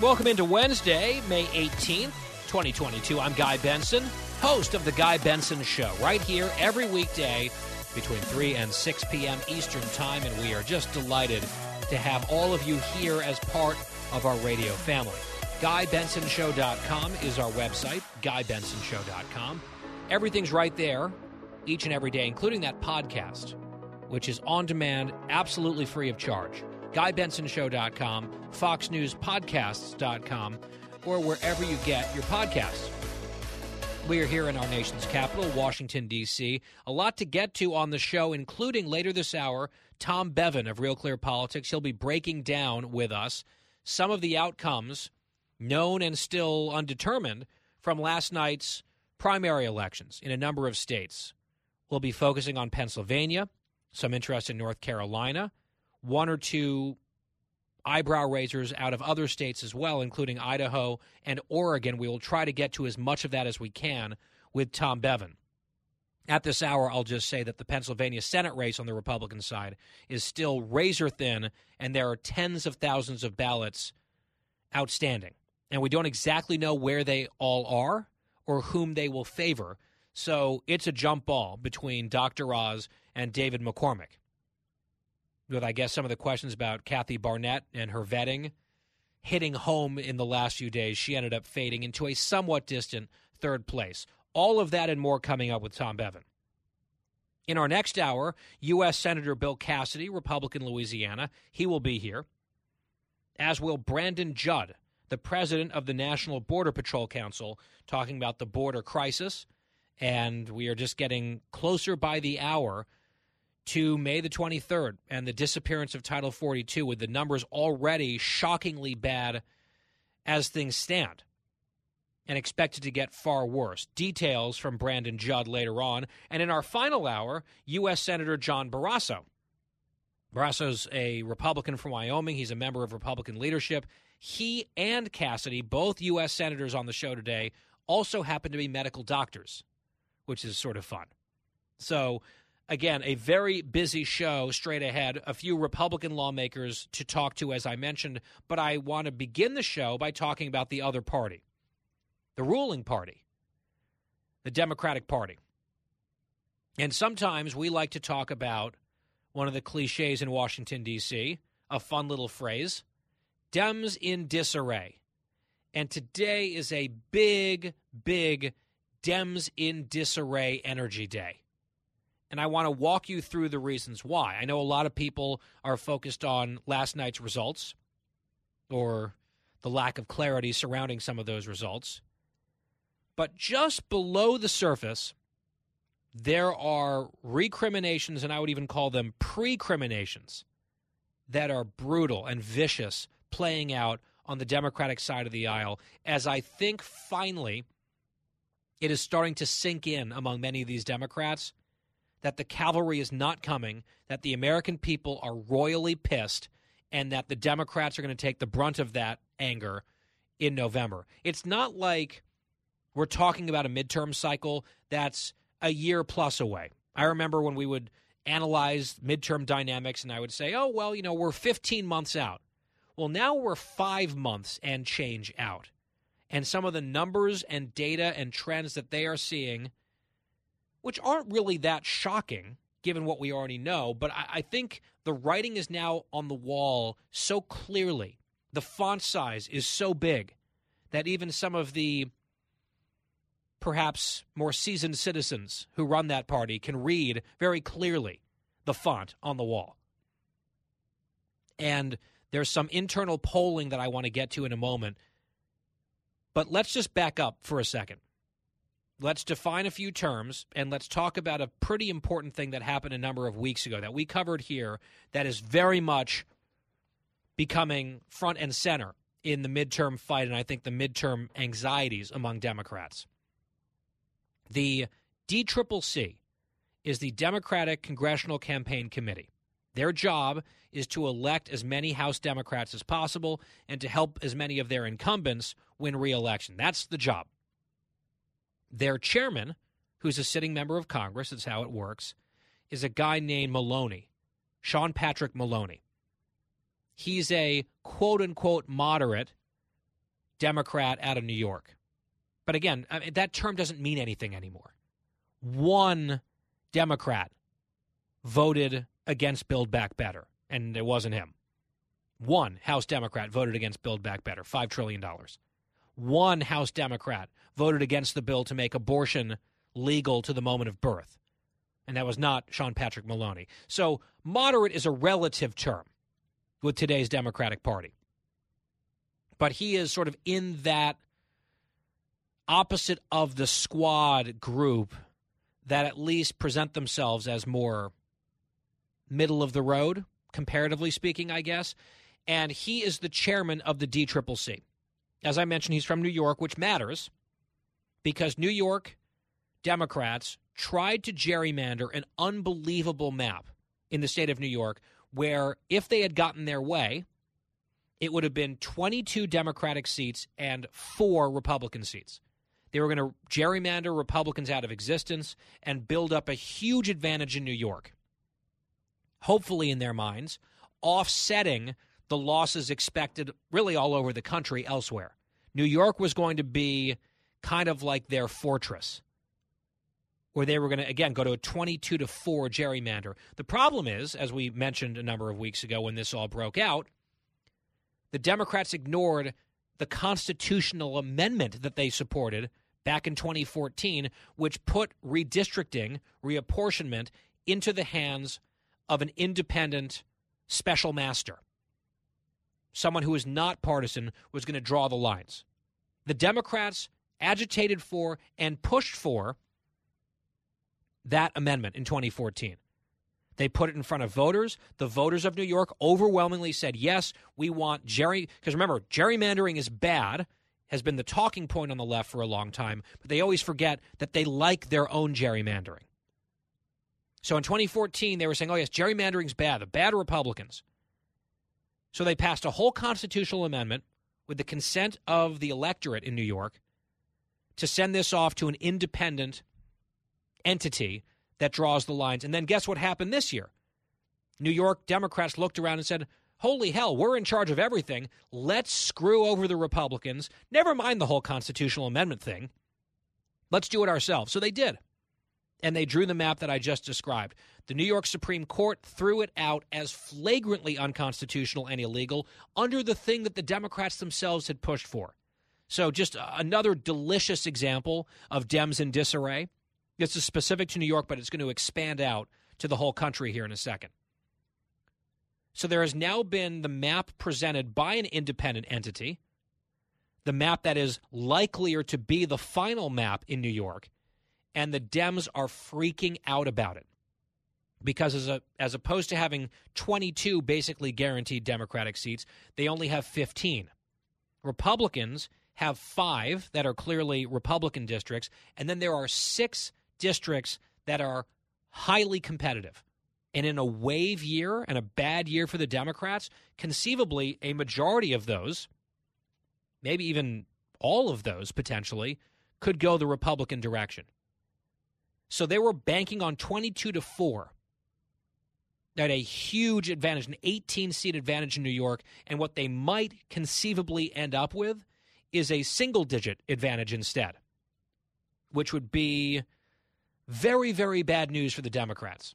Welcome into Wednesday, May 18th, 2022. I'm Guy Benson, host of The Guy Benson Show, right here every weekday between 3 and 6 p.m. Eastern Time, and we are just delighted to have all of you here as part of our radio family. GuyBensonShow.com is our website, GuyBensonShow.com. Everything's right there each and every day, including that podcast, which is on demand, absolutely free of charge. GuyBensonShow.com, FoxNewsPodcasts.com, or wherever you get your podcasts. We are here in our nation's capital, Washington, D.C. A lot to get to on the show, including later this hour, Tom Bevan of Real Clear Politics. He'll be breaking down with us some of the outcomes, known and still undetermined, from last night's primary elections in a number of states. We'll be focusing on Pennsylvania, some interest in North Carolina, one or two eyebrow raisers out of other states as well, including Idaho and Oregon. We will try to get to as much of that as we can with Tom Bevan. At this hour, I'll just say that the Pennsylvania Senate race on the Republican side is still razor thin, and there are tens of thousands of ballots outstanding. And we don't exactly know where they all are or whom they will favor. So it's a jump ball between Dr. Oz and David McCormick with, I guess, some of the questions about Kathy Barnett and her vetting hitting home in the last few days. She ended up fading into a somewhat distant third place. All of that and more coming up with Tom Bevan. In our next hour, U.S. Senator Bill Cassidy, Republican Louisiana, he will be here, as will Brandon Judd, the president of the National Border Patrol Council, talking about the border crisis. And we are just getting closer by the hour to May the 23rd and the disappearance of Title 42, with the numbers already shockingly bad as things stand and expected to get far worse. Details from Brandon Judd later on. And in our final hour, U.S. Senator John Barrasso. Barrasso's a Republican from Wyoming. He's a member of Republican leadership. He and Cassidy, both U.S. senators on the show today, also happen to be medical doctors, which is sort of fun. So again, a very busy show straight ahead. A few Republican lawmakers to talk to, as I mentioned, but I want to begin the show by talking about the other party, the ruling party, the Democratic Party. And sometimes we like to talk about one of the cliches in Washington, D.C., a fun little phrase Dems in disarray. And today is a big, big Dems in disarray energy day and I want to walk you through the reasons why. I know a lot of people are focused on last night's results or the lack of clarity surrounding some of those results. But just below the surface, there are recriminations, and I would even call them precriminations, that are brutal and vicious playing out on the Democratic side of the aisle as I think finally it is starting to sink in among many of these Democrats that the cavalry is not coming, that the American people are royally pissed, and that the Democrats are going to take the brunt of that anger in November. It's not like we're talking about a midterm cycle that's a year plus away. I remember when we would analyze midterm dynamics and I would say, oh, well, you know, we're 15 months out. Well, now we're five months and change out. And some of the numbers and data and trends that they are seeing which aren't really that shocking given what we already know. But I, I, think the writing is now on the wall so clearly. The font size is so big that even some of the perhaps more seasoned citizens who run that party can read very clearly the font on the wall. And there's some internal polling that I want to get to in a moment. But let's just back up for a second. Let's define a few terms and let's talk about a pretty important thing that happened a number of weeks ago that we covered here that is very much becoming front and center in the midterm fight and I think the midterm anxieties among Democrats. The DCCC is the Democratic Congressional Campaign Committee. Their job is to elect as many House Democrats as possible and to help as many of their incumbents win reelection. That's the job. Their chairman, who's a sitting member of Congress, that's how it works, is a guy named Maloney, Sean Patrick Maloney. He's a quote unquote moderate Democrat out of New York. But again, I mean, that term doesn't mean anything anymore. One Democrat voted against Build Back Better, and it wasn't him. One House Democrat voted against Build Back Better, $5 trillion. One House Democrat voted against the bill to make abortion legal to the moment of birth, and that was not Sean Patrick Maloney. So, moderate is a relative term with today's Democratic Party. But he is sort of in that opposite of the squad group that at least present themselves as more middle of the road, comparatively speaking, I guess. And he is the chairman of the DCCC. As I mentioned, he's from New York, which matters because New York Democrats tried to gerrymander an unbelievable map in the state of New York where, if they had gotten their way, it would have been 22 Democratic seats and four Republican seats. They were going to gerrymander Republicans out of existence and build up a huge advantage in New York hopefully in their minds, offsetting the losses expected really all over the country elsewhere. New York was going to be kind of like their fortress where they were going to again go to a 22 to 4 gerrymander. The problem is as we mentioned a number of weeks ago when this all broke out, the Democrats ignored the constitutional amendment that they supported back in 2014 which put redistricting, reapportionment into the hands of an independent special master. Someone who is not partisan was going to draw the lines. The Democrats agitated for and pushed for that amendment in 2014. They put it in front of voters. The voters of New York overwhelmingly said, yes, we want Jerry. Because remember, gerrymandering is bad, has been the talking point on the left for a long time, but they always forget that they like their own gerrymandering. So in 2014, they were saying, oh, yes, gerrymandering's bad, the bad Republicans. So they passed a whole constitutional amendment with the consent of the electorate in New York to send this off to an independent entity that draws the lines. And then guess what happened this year? New York Democrats looked around and said, Holy hell, we're in charge of everything. Let's screw over the Republicans. Never mind the whole constitutional amendment thing. Let's do it ourselves. So they did and they drew the map that I just described. The New York Supreme Court threw it out as flagrantly unconstitutional and illegal under the thing that the Democrats themselves had pushed for. So, just another delicious example of Dems in disarray. This is specific to New York, but it's going to expand out to the whole country here in a second. So, there has now been the map presented by an independent entity, the map that is likelier to be the final map in New York and the Dems are freaking out about it because as a as opposed to having 22 basically guaranteed Democratic seats, they only have 15. Republicans have 5 that are clearly Republican districts and then there are 6 districts that are highly competitive. And in a wave year and a bad year for the Democrats, conceivably a majority of those, maybe even all of those potentially, could go the Republican direction. So they were banking on 22 to 4. That a huge advantage, an 18 seat advantage in New York. And what they might conceivably end up with is a single digit advantage instead, which would be very, very bad news for the Democrats.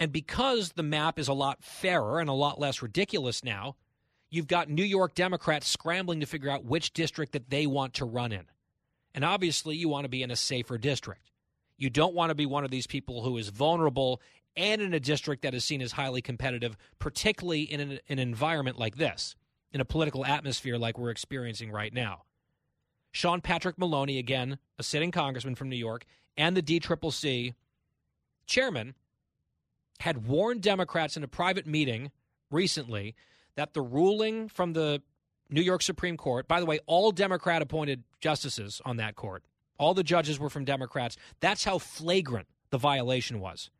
And because the map is a lot fairer and a lot less ridiculous now, you've got New York Democrats scrambling to figure out which district that they want to run in. And obviously, you want to be in a safer district. You don't want to be one of these people who is vulnerable and in a district that is seen as highly competitive, particularly in an, an environment like this, in a political atmosphere like we're experiencing right now. Sean Patrick Maloney, again, a sitting congressman from New York, and the DCCC chairman had warned Democrats in a private meeting recently that the ruling from the New York Supreme Court, by the way, all Democrat appointed justices on that court, all the judges were from Democrats. That's how flagrant the violation was.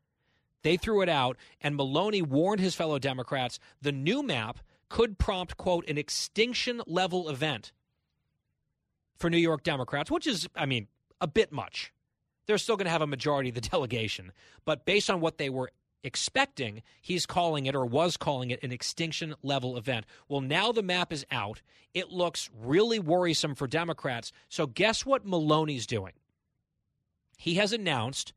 They threw it out, and Maloney warned his fellow Democrats the new map could prompt, quote, an extinction level event for New York Democrats, which is, I mean, a bit much. They're still going to have a majority of the delegation. But based on what they were expecting, he's calling it or was calling it an extinction level event. Well, now the map is out. It looks really worrisome for Democrats. So, guess what Maloney's doing? He has announced,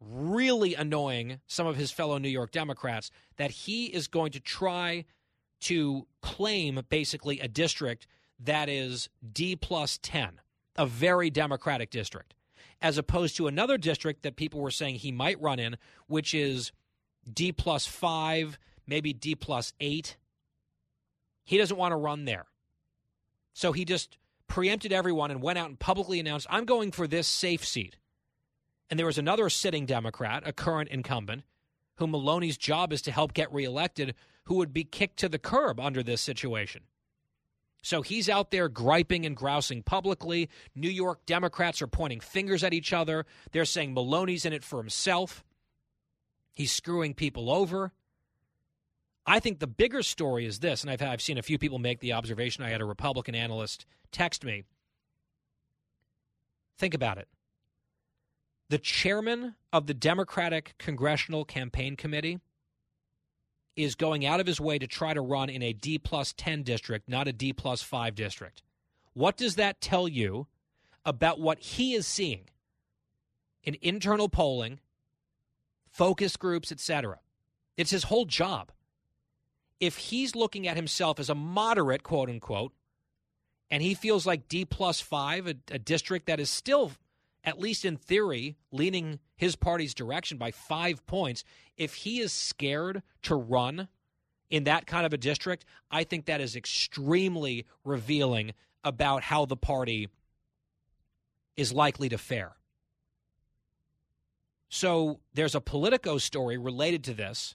really annoying some of his fellow New York Democrats, that he is going to try to claim basically a district that is D plus 10, a very Democratic district, as opposed to another district that people were saying he might run in, which is D plus 5, maybe D plus 8. He doesn't want to run there. So he just preempted everyone and went out and publicly announced, I'm going for this safe seat. And there was another sitting Democrat, a current incumbent, who Maloney's job is to help get reelected, who would be kicked to the curb under this situation. So he's out there griping and grousing publicly. New York Democrats are pointing fingers at each other. They're saying Maloney's in it for himself. He's screwing people over. I think the bigger story is this, and I've, I've seen a few people make the observation. I had a Republican analyst text me. Think about it. The chairman of the Democratic Congressional Campaign Committee is going out of his way to try to run in a D plus 10 district, not a D plus 5 district. What does that tell you about what he is seeing in internal polling, focus groups, etc.? It's his whole job. If he's looking at himself as a moderate, quote unquote, and he feels like D plus 5, a, a district that is still at least in theory, leaning his party's direction by five points. If he is scared to run in that kind of a district, I think that is extremely revealing about how the party is likely to fare. So there's a Politico story related to this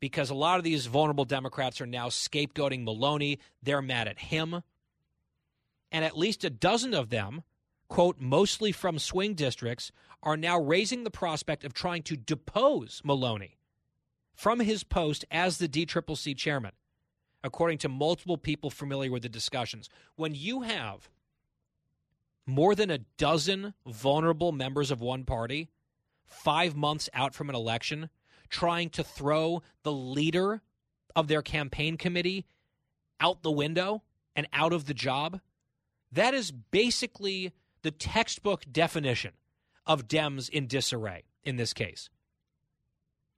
because a lot of these vulnerable Democrats are now scapegoating Maloney. They're mad at him. And at least a dozen of them quote, mostly from swing districts, are now raising the prospect of trying to depose Maloney from his post as the DCCC chairman, according to multiple people familiar with the discussions. When you have more than a dozen vulnerable members of one party five months out from an election trying to throw the leader of their campaign committee out the window and out of the job, that is basically the textbook definition of Dems in disarray in this case.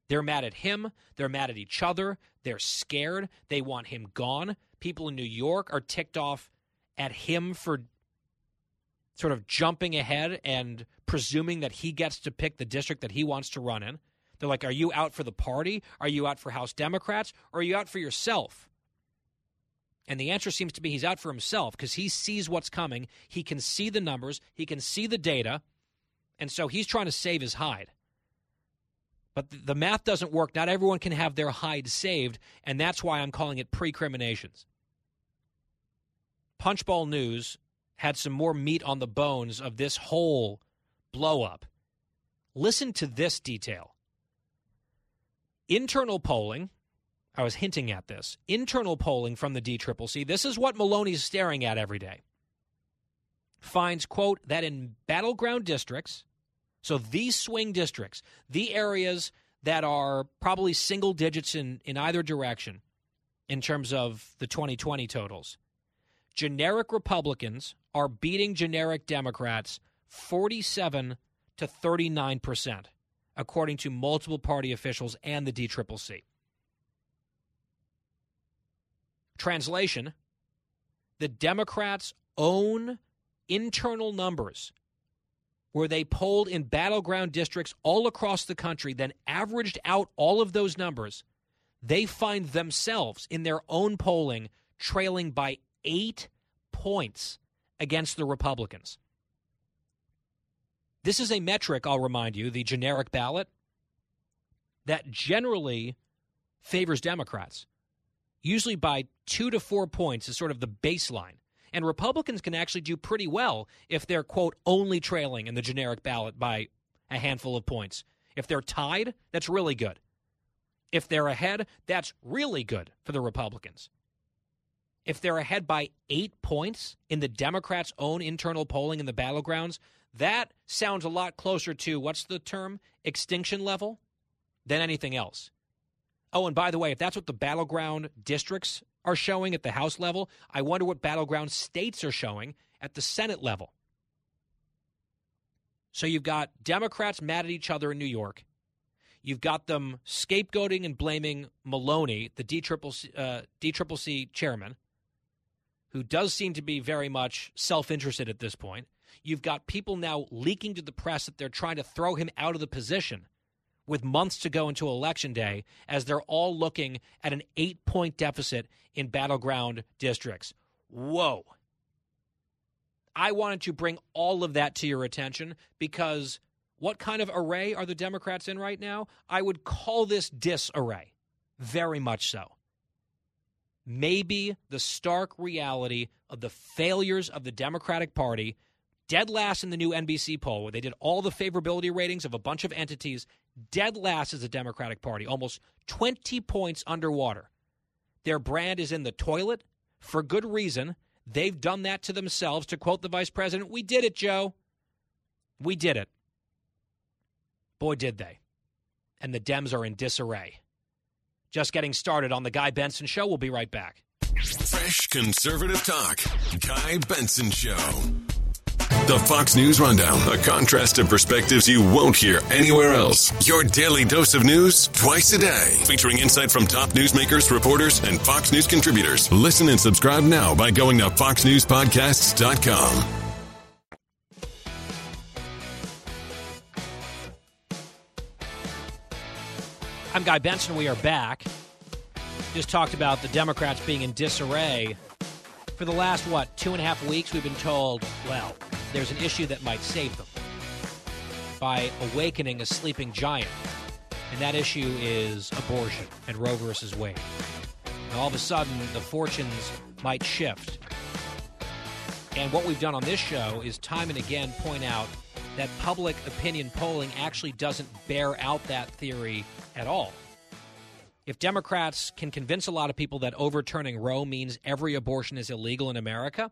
They're mad at him. They're mad at each other. They're scared. They want him gone. People in New York are ticked off at him for sort of jumping ahead and presuming that he gets to pick the district that he wants to run in. They're like, Are you out for the party? Are you out for House Democrats? Or are you out for yourself? And the answer seems to be he's out for himself because he sees what's coming. He can see the numbers, he can see the data, and so he's trying to save his hide. But the math doesn't work. Not everyone can have their hide saved, and that's why I'm calling it precriminations. Punchbowl News had some more meat on the bones of this whole blowup. Listen to this detail. Internal polling I was hinting at this. Internal polling from the DCCC, this is what Maloney's staring at every day, finds, quote, that in battleground districts, so these swing districts, the areas that are probably single digits in, in either direction in terms of the 2020 totals, generic Republicans are beating generic Democrats 47 to 39 percent, according to multiple party officials and the DCCC. Translation The Democrats' own internal numbers, where they polled in battleground districts all across the country, then averaged out all of those numbers, they find themselves in their own polling trailing by eight points against the Republicans. This is a metric, I'll remind you, the generic ballot, that generally favors Democrats, usually by two to four points is sort of the baseline. And Republicans can actually do pretty well if they're, quote, only trailing in the generic ballot by a handful of points. If they're tied, that's really good. If they're ahead, that's really good for the Republicans. If they're ahead by eight points in the Democrats' own internal polling in the battlegrounds, that sounds a lot closer to what's the term? Extinction level than anything else. Oh, and by the way, if that's what the battleground districts are showing at the House level, I wonder what battleground states are showing at the Senate level. So you've got Democrats mad at each other in New York. You've got them scapegoating and blaming Maloney, the DCCC, uh, DCCC chairman, who does seem to be very much self interested at this point. You've got people now leaking to the press that they're trying to throw him out of the position with months to go into election day as they're all looking at an eight point deficit in battleground districts. Whoa. I wanted to bring all of that to your attention because what kind of array are the Democrats in right now? I would call this disarray. Very much so. Maybe the stark reality of the failures of the Democratic Party dead last in the new NBC poll, where they did all the favorability ratings of a bunch of entities, dead last is the Democratic Party, almost 20 points underwater. Their brand is in the toilet for good reason. They've done that to themselves. To quote the vice president, we did it, Joe. We did it. Boy, did they. And the Dems are in disarray. Just getting started on The Guy Benson Show. We'll be right back. Fresh conservative talk. Guy Benson Show. The Fox News Rundown, a contrast of perspectives you won't hear anywhere else. Your daily dose of news twice a day, featuring insight from top newsmakers, reporters, and Fox News contributors. Listen and subscribe now by going to foxnewspodcasts.com. I'm Guy Benson. We are back. Just talked about the Democrats being in disarray. For the last, what, two and a half weeks, we've been told, well, there's an issue that might save them by awakening a sleeping giant. And that issue is abortion and Roe versus Wade. And all of a sudden, the fortunes might shift. And what we've done on this show is time and again point out that public opinion polling actually doesn't bear out that theory at all. If Democrats can convince a lot of people that overturning Roe means every abortion is illegal in America,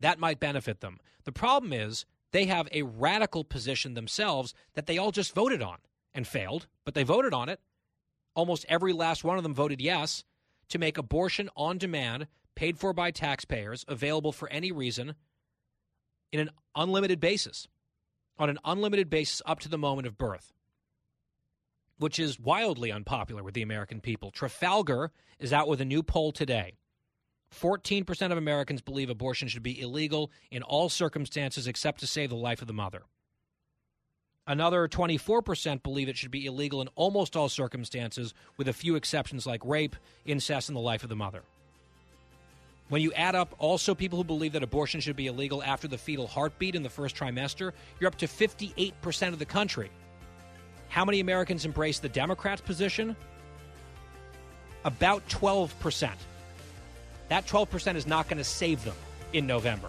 that might benefit them. The problem is they have a radical position themselves that they all just voted on and failed, but they voted on it. Almost every last one of them voted yes to make abortion on demand, paid for by taxpayers, available for any reason in an unlimited basis, on an unlimited basis up to the moment of birth which is wildly unpopular with the American people. Trafalgar is out with a new poll today. 14% of Americans believe abortion should be illegal in all circumstances except to save the life of the mother. Another 24% believe it should be illegal in almost all circumstances, with a few exceptions like rape, incest, and the life of the mother. When you add up also people who believe that abortion should be illegal after the fetal heartbeat in the first trimester, you're up to 58% of the country. How many Americans embrace the Democrats' position? About 12%. That 12% is not going to save them in November.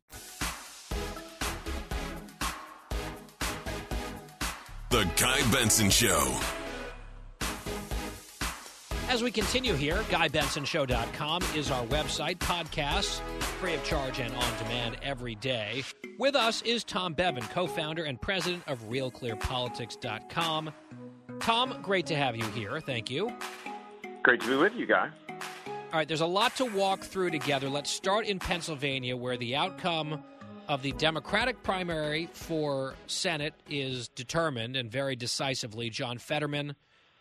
The Guy Benson Show. As we continue here, GuyBensonShow.com is our website, podcast, free of charge and on demand every day. With us is Tom Bevan, co founder and president of RealClearPolitics.com. Tom, great to have you here. Thank you. Great to be with you, guys. All right, there's a lot to walk through together. Let's start in Pennsylvania, where the outcome of the Democratic primary for Senate is determined and very decisively. John Fetterman,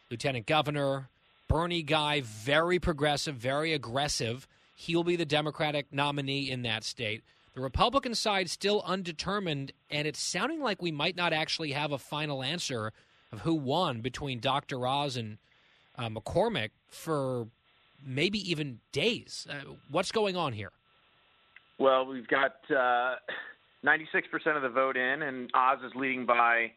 Lieutenant Governor, Bernie guy, very progressive, very aggressive. He'll be the Democratic nominee in that state. The Republican side still undetermined, and it's sounding like we might not actually have a final answer of who won between Dr. Oz and uh, McCormick for maybe even days. Uh, what's going on here? Well, we've got uh, 96% of the vote in, and Oz is leading by.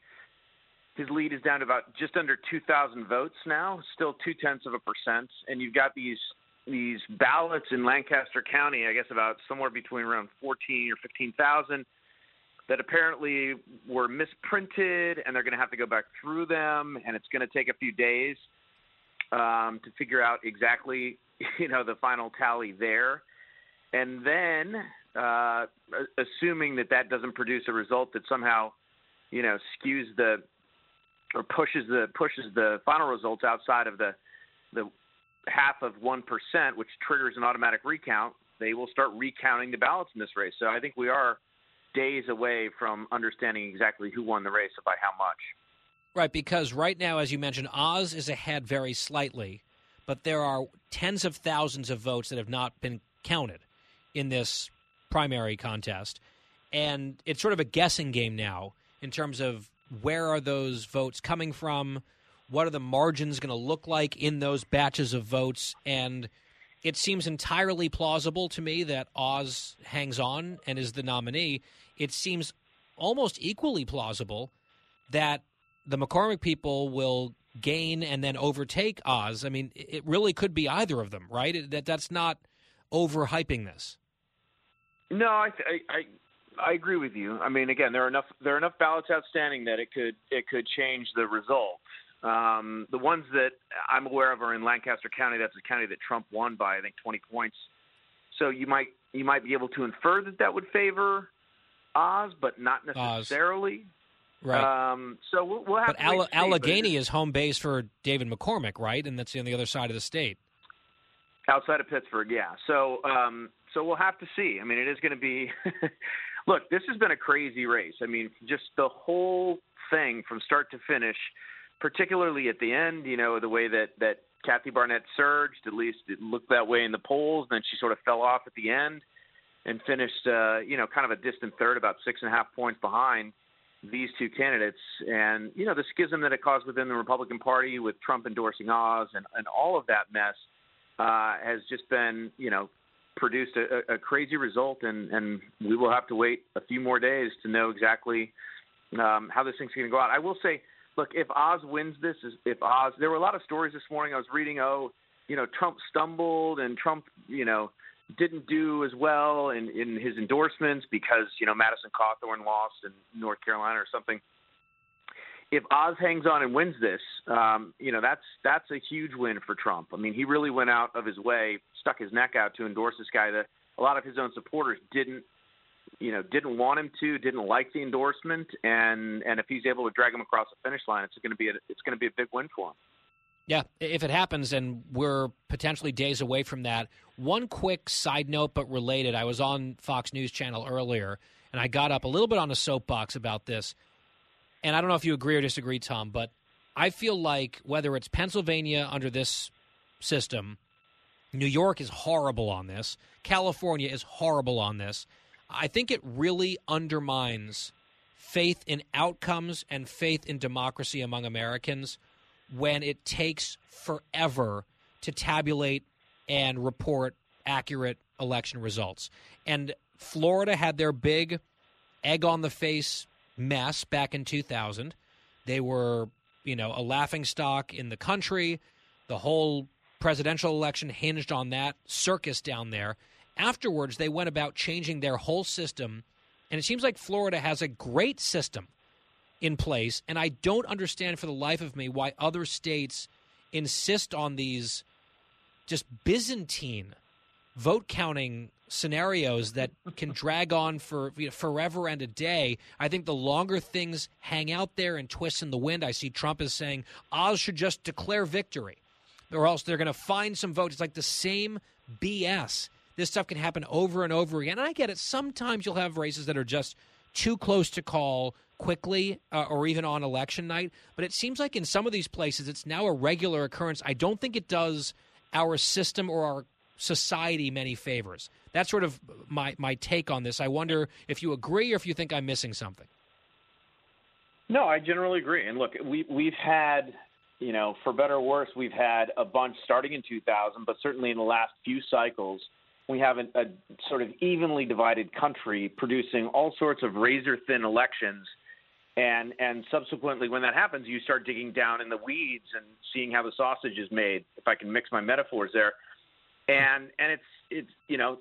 His lead is down to about just under 2,000 votes now, still two tenths of a percent. And you've got these these ballots in Lancaster County, I guess about somewhere between around 14 or 15,000 that apparently were misprinted, and they're going to have to go back through them, and it's going to take a few days um, to figure out exactly, you know, the final tally there. And then, uh, assuming that that doesn't produce a result that somehow, you know, skews the or pushes the pushes the final results outside of the the half of one percent, which triggers an automatic recount, they will start recounting the ballots in this race. So I think we are days away from understanding exactly who won the race and by how much. Right, because right now, as you mentioned, Oz is ahead very slightly, but there are tens of thousands of votes that have not been counted in this primary contest. And it's sort of a guessing game now in terms of where are those votes coming from, what are the margins going to look like in those batches of votes, and it seems entirely plausible to me that Oz hangs on and is the nominee. It seems almost equally plausible that the McCormick people will gain and then overtake Oz. I mean, it really could be either of them, right? That that's not overhyping this. No, I, I I agree with you. I mean, again, there are enough there are enough ballots outstanding that it could it could change the result. Um, the ones that I'm aware of are in Lancaster County. That's a county that Trump won by I think 20 points. So you might you might be able to infer that that would favor Oz, but not necessarily. Oz. Right. Um, so we'll, we'll have. But Alle- Allegheny is home base for David McCormick, right? And that's on the other side of the state. Outside of Pittsburgh, yeah. So um, so we'll have to see. I mean, it is going to be. look, this has been a crazy race. I mean, just the whole thing from start to finish, particularly at the end. You know, the way that that Kathy Barnett surged. At least it looked that way in the polls. Then she sort of fell off at the end and finished, uh, you know, kind of a distant third, about six and a half points behind these two candidates and you know the schism that it caused within the Republican Party with Trump endorsing Oz and, and all of that mess uh, has just been you know produced a, a crazy result and and we will have to wait a few more days to know exactly um, how this thing's going to go out. I will say, look, if Oz wins this, if Oz, there were a lot of stories this morning. I was reading, oh, you know, Trump stumbled and Trump, you know didn't do as well in, in his endorsements because you know Madison Cawthorn lost in North Carolina or something. If Oz hangs on and wins this, um, you know that's that's a huge win for Trump. I mean, he really went out of his way, stuck his neck out to endorse this guy that a lot of his own supporters didn't, you know, didn't want him to, didn't like the endorsement, and and if he's able to drag him across the finish line, it's going to be a, it's going to be a big win for him. Yeah, if it happens, and we're potentially days away from that. One quick side note, but related. I was on Fox News Channel earlier, and I got up a little bit on a soapbox about this. And I don't know if you agree or disagree, Tom, but I feel like whether it's Pennsylvania under this system, New York is horrible on this, California is horrible on this. I think it really undermines faith in outcomes and faith in democracy among Americans when it takes forever to tabulate and report accurate election results. And Florida had their big egg on the face mess back in 2000. They were, you know, a laughing stock in the country. The whole presidential election hinged on that circus down there. Afterwards, they went about changing their whole system. And it seems like Florida has a great system in place. And I don't understand for the life of me why other states insist on these just Byzantine vote counting scenarios that can drag on for you know, forever and a day. I think the longer things hang out there and twist in the wind, I see Trump is saying Oz should just declare victory. or else they're going to find some votes. It's like the same BS. This stuff can happen over and over again. And I get it. Sometimes you'll have races that are just too close to call quickly uh, or even on election night. But it seems like in some of these places, it's now a regular occurrence. I don't think it does our system or our society many favors. That's sort of my, my take on this. I wonder if you agree or if you think I'm missing something. No, I generally agree. And look, we we've had, you know, for better or worse, we've had a bunch starting in 2000, but certainly in the last few cycles, we have a, a sort of evenly divided country producing all sorts of razor thin elections. And and subsequently, when that happens, you start digging down in the weeds and seeing how the sausage is made. If I can mix my metaphors there, and and it's it's you know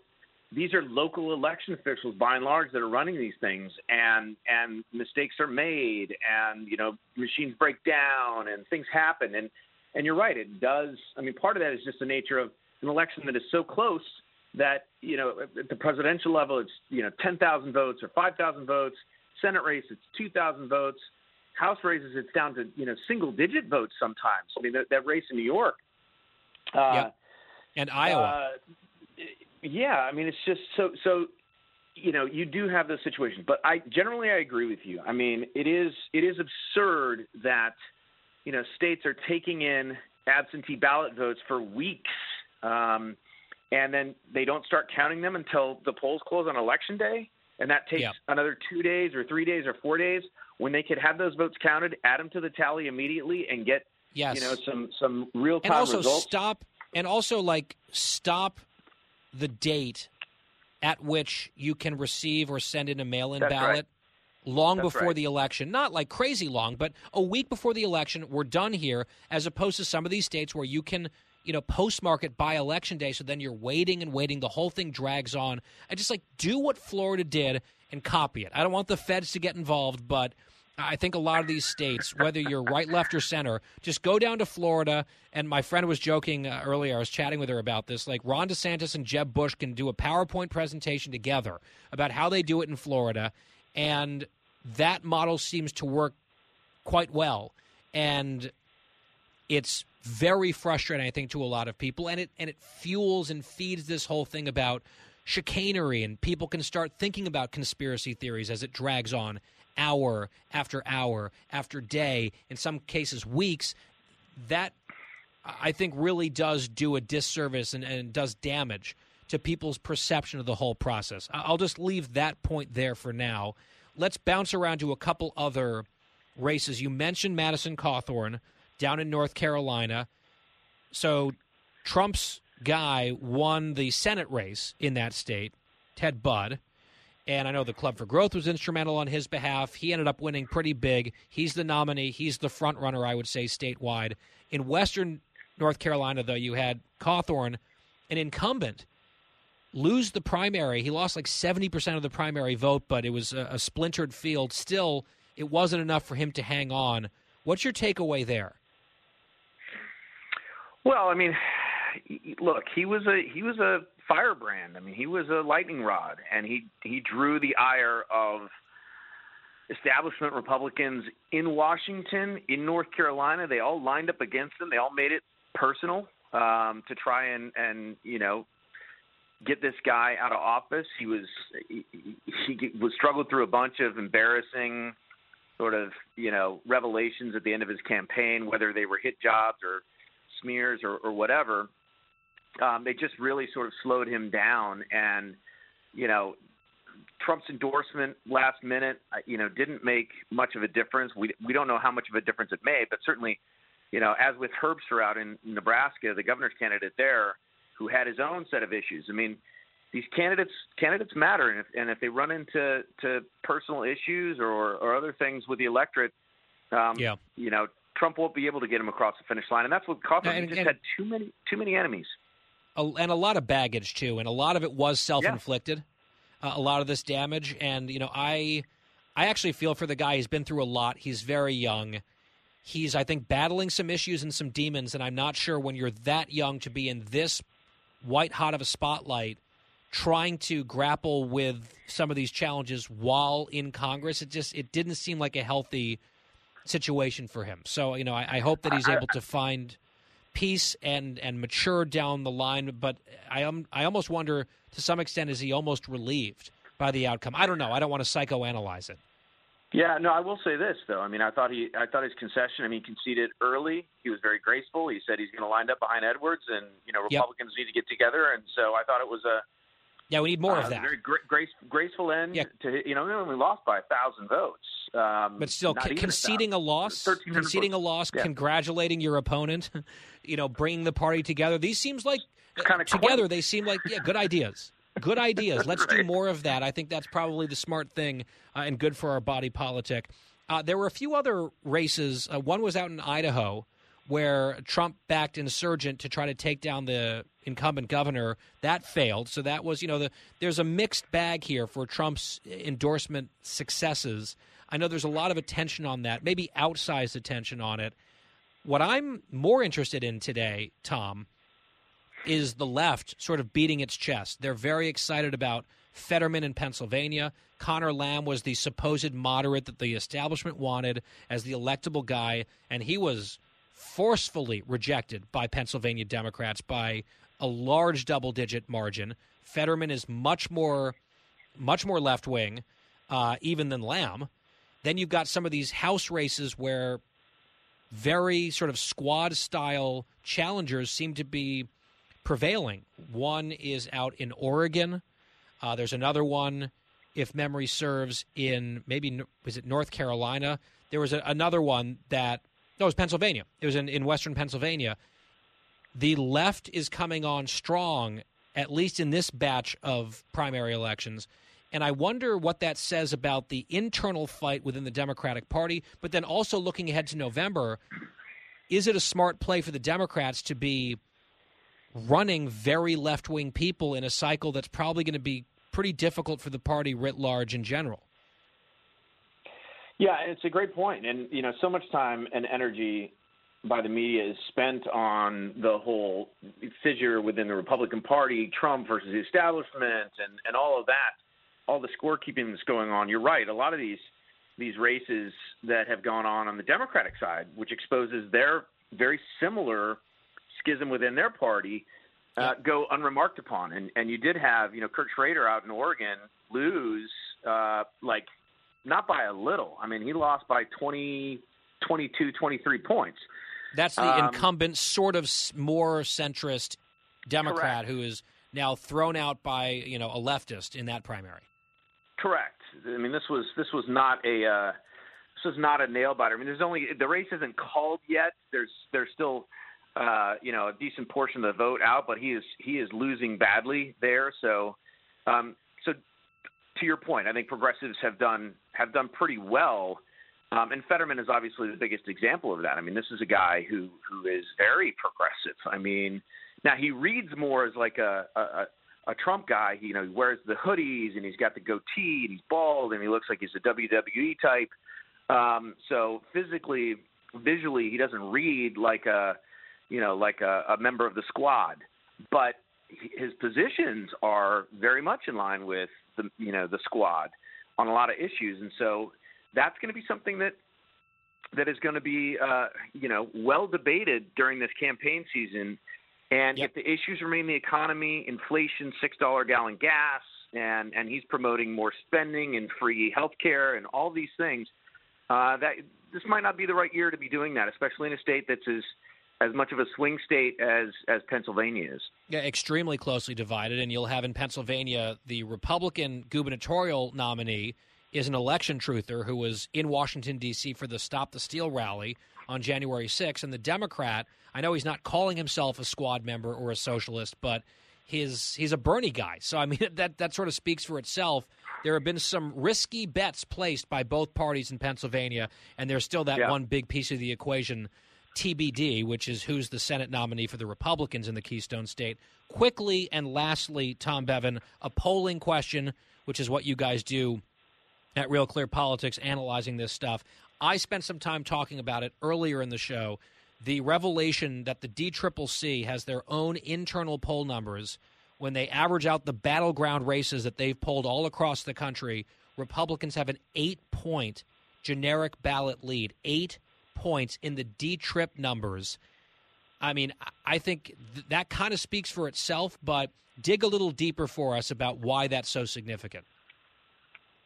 these are local election officials by and large that are running these things and and mistakes are made and you know machines break down and things happen and and you're right it does i mean part of that is just the nature of an election that is so close that you know at the presidential level it's you know 10,000 votes or 5,000 votes senate race it's 2,000 votes house races it's down to you know single digit votes sometimes i mean that, that race in new york uh, yep. And iowa uh, yeah, I mean, it's just so so. You know, you do have those situations, but I generally I agree with you. I mean, it is it is absurd that you know states are taking in absentee ballot votes for weeks, um, and then they don't start counting them until the polls close on election day, and that takes yeah. another two days or three days or four days when they could have those votes counted, add them to the tally immediately, and get yes. you know some some real time and also results. stop and also like stop the date at which you can receive or send in a mail in ballot right. long That's before right. the election. Not like crazy long, but a week before the election, we're done here, as opposed to some of these states where you can. You know, postmark it by election day, so then you're waiting and waiting. The whole thing drags on. I just like do what Florida did and copy it. I don't want the feds to get involved, but I think a lot of these states, whether you're right, left, or center, just go down to Florida. And my friend was joking uh, earlier. I was chatting with her about this. Like Ron DeSantis and Jeb Bush can do a PowerPoint presentation together about how they do it in Florida, and that model seems to work quite well. And it's very frustrating, I think, to a lot of people, and it and it fuels and feeds this whole thing about chicanery, and people can start thinking about conspiracy theories as it drags on hour after hour after day, in some cases weeks, that I think really does do a disservice and, and does damage to people's perception of the whole process. I'll just leave that point there for now. Let's bounce around to a couple other races. You mentioned Madison Cawthorn down in North Carolina. So Trump's guy won the Senate race in that state, Ted Budd. And I know the Club for Growth was instrumental on his behalf. He ended up winning pretty big. He's the nominee. He's the front runner, I would say, statewide. In Western North Carolina, though, you had Cawthorn, an incumbent, lose the primary. He lost like 70% of the primary vote, but it was a, a splintered field. Still, it wasn't enough for him to hang on. What's your takeaway there? Well, I mean, look, he was a he was a firebrand. I mean, he was a lightning rod, and he he drew the ire of establishment Republicans in Washington, in North Carolina. They all lined up against him. They all made it personal um, to try and and you know get this guy out of office. He was he, he was struggled through a bunch of embarrassing sort of you know revelations at the end of his campaign, whether they were hit jobs or smears or, or whatever. Um, they just really sort of slowed him down, and you know, Trump's endorsement last minute, uh, you know, didn't make much of a difference. We we don't know how much of a difference it made, but certainly, you know, as with Herbster out in Nebraska, the governor's candidate there, who had his own set of issues. I mean, these candidates candidates matter, and if, and if they run into to personal issues or or other things with the electorate, um, yeah. you know, Trump won't be able to get him across the finish line, and that's what Cawthorn and, just and, had too many too many enemies, and a lot of baggage too, and a lot of it was self inflicted. Yeah. Uh, a lot of this damage, and you know, I I actually feel for the guy. He's been through a lot. He's very young. He's I think battling some issues and some demons, and I'm not sure when you're that young to be in this white hot of a spotlight trying to grapple with some of these challenges while in Congress. It just it didn't seem like a healthy situation for him. So you know, I, I hope that he's able to find peace and and mature down the line. But I um, I almost wonder to some extent is he almost relieved by the outcome? I don't know. I don't want to psychoanalyze it. Yeah, no, I will say this though. I mean, I thought he, I thought his concession. I mean, he conceded early. He was very graceful. He said he's going to line up behind Edwards, and you know, Republicans yep. need to get together. And so I thought it was a yeah, we need more uh, of that. Very gra- grace, graceful end yeah. to you know, we only lost by a thousand votes. Um, but still, conceding a, a loss, conceding votes. a loss, yeah. congratulating your opponent, you know, bringing the party together. These seems like kind of together. They seem like yeah, good ideas. Good ideas. Let's right. do more of that. I think that's probably the smart thing uh, and good for our body politic. Uh, there were a few other races. Uh, one was out in Idaho where Trump backed insurgent to try to take down the incumbent governor. That failed. So that was, you know, the, there's a mixed bag here for Trump's endorsement successes. I know there's a lot of attention on that, maybe outsized attention on it. What I'm more interested in today, Tom, is the left sort of beating its chest. They're very excited about Fetterman in Pennsylvania. Connor Lamb was the supposed moderate that the establishment wanted as the electable guy, and he was forcefully rejected by Pennsylvania Democrats by a large double digit margin. Fetterman is much more much more left wing, uh, even than Lamb. Then you've got some of these House races where very sort of squad style challengers seem to be prevailing. One is out in Oregon. Uh, there's another one, if memory serves, in maybe was it North Carolina. There was a, another one that no, it was Pennsylvania. It was in, in Western Pennsylvania. The left is coming on strong, at least in this batch of primary elections. And I wonder what that says about the internal fight within the Democratic Party. But then also looking ahead to November, is it a smart play for the Democrats to be running very left wing people in a cycle that's probably going to be pretty difficult for the party writ large in general. Yeah, it's a great point, and you know, so much time and energy by the media is spent on the whole fissure within the Republican Party, Trump versus the establishment, and and all of that, all the scorekeeping that's going on. You're right. A lot of these these races that have gone on on the Democratic side, which exposes their very similar schism within their party uh, go unremarked upon. And and you did have you know Kurt Schrader out in Oregon lose uh, like not by a little. I mean he lost by 20, 22, 23 points. That's the um, incumbent, sort of more centrist Democrat correct. who is now thrown out by you know a leftist in that primary. Correct. I mean this was this was not a uh, this was not a nail biter. I mean there's only the race isn't called yet. There's there's still uh, you know, a decent portion of the vote out, but he is he is losing badly there. So, um, so to your point, I think progressives have done have done pretty well. Um, and Fetterman is obviously the biggest example of that. I mean, this is a guy who who is very progressive. I mean, now he reads more as like a a, a Trump guy. He, you know, he wears the hoodies and he's got the goatee and he's bald and he looks like he's a WWE type. Um, so physically, visually, he doesn't read like a you know, like a, a member of the squad. But his positions are very much in line with the you know the squad on a lot of issues, and so that's going to be something that that is going to be uh, you know well debated during this campaign season. And yep. if the issues remain the economy, inflation, six dollar gallon gas, and and he's promoting more spending and free health care and all these things, uh, that this might not be the right year to be doing that, especially in a state that's as as much of a swing state as as Pennsylvania is. Yeah, extremely closely divided, and you'll have in Pennsylvania the Republican gubernatorial nominee is an election truther who was in Washington D.C. for the Stop the Steal rally on January 6th, and the Democrat. I know he's not calling himself a squad member or a socialist, but his he's a Bernie guy. So I mean that that sort of speaks for itself. There have been some risky bets placed by both parties in Pennsylvania, and there's still that yeah. one big piece of the equation TBD, which is who's the Senate nominee for the Republicans in the Keystone State. Quickly and lastly, Tom Bevan, a polling question, which is what you guys do at Real Clear Politics, analyzing this stuff. I spent some time talking about it earlier in the show. The revelation that the DCCC has their own internal poll numbers when they average out the battleground races that they've polled all across the country. Republicans have an eight point generic ballot lead. Eight points in the D trip numbers. I mean, I think th- that kind of speaks for itself, but dig a little deeper for us about why that's so significant.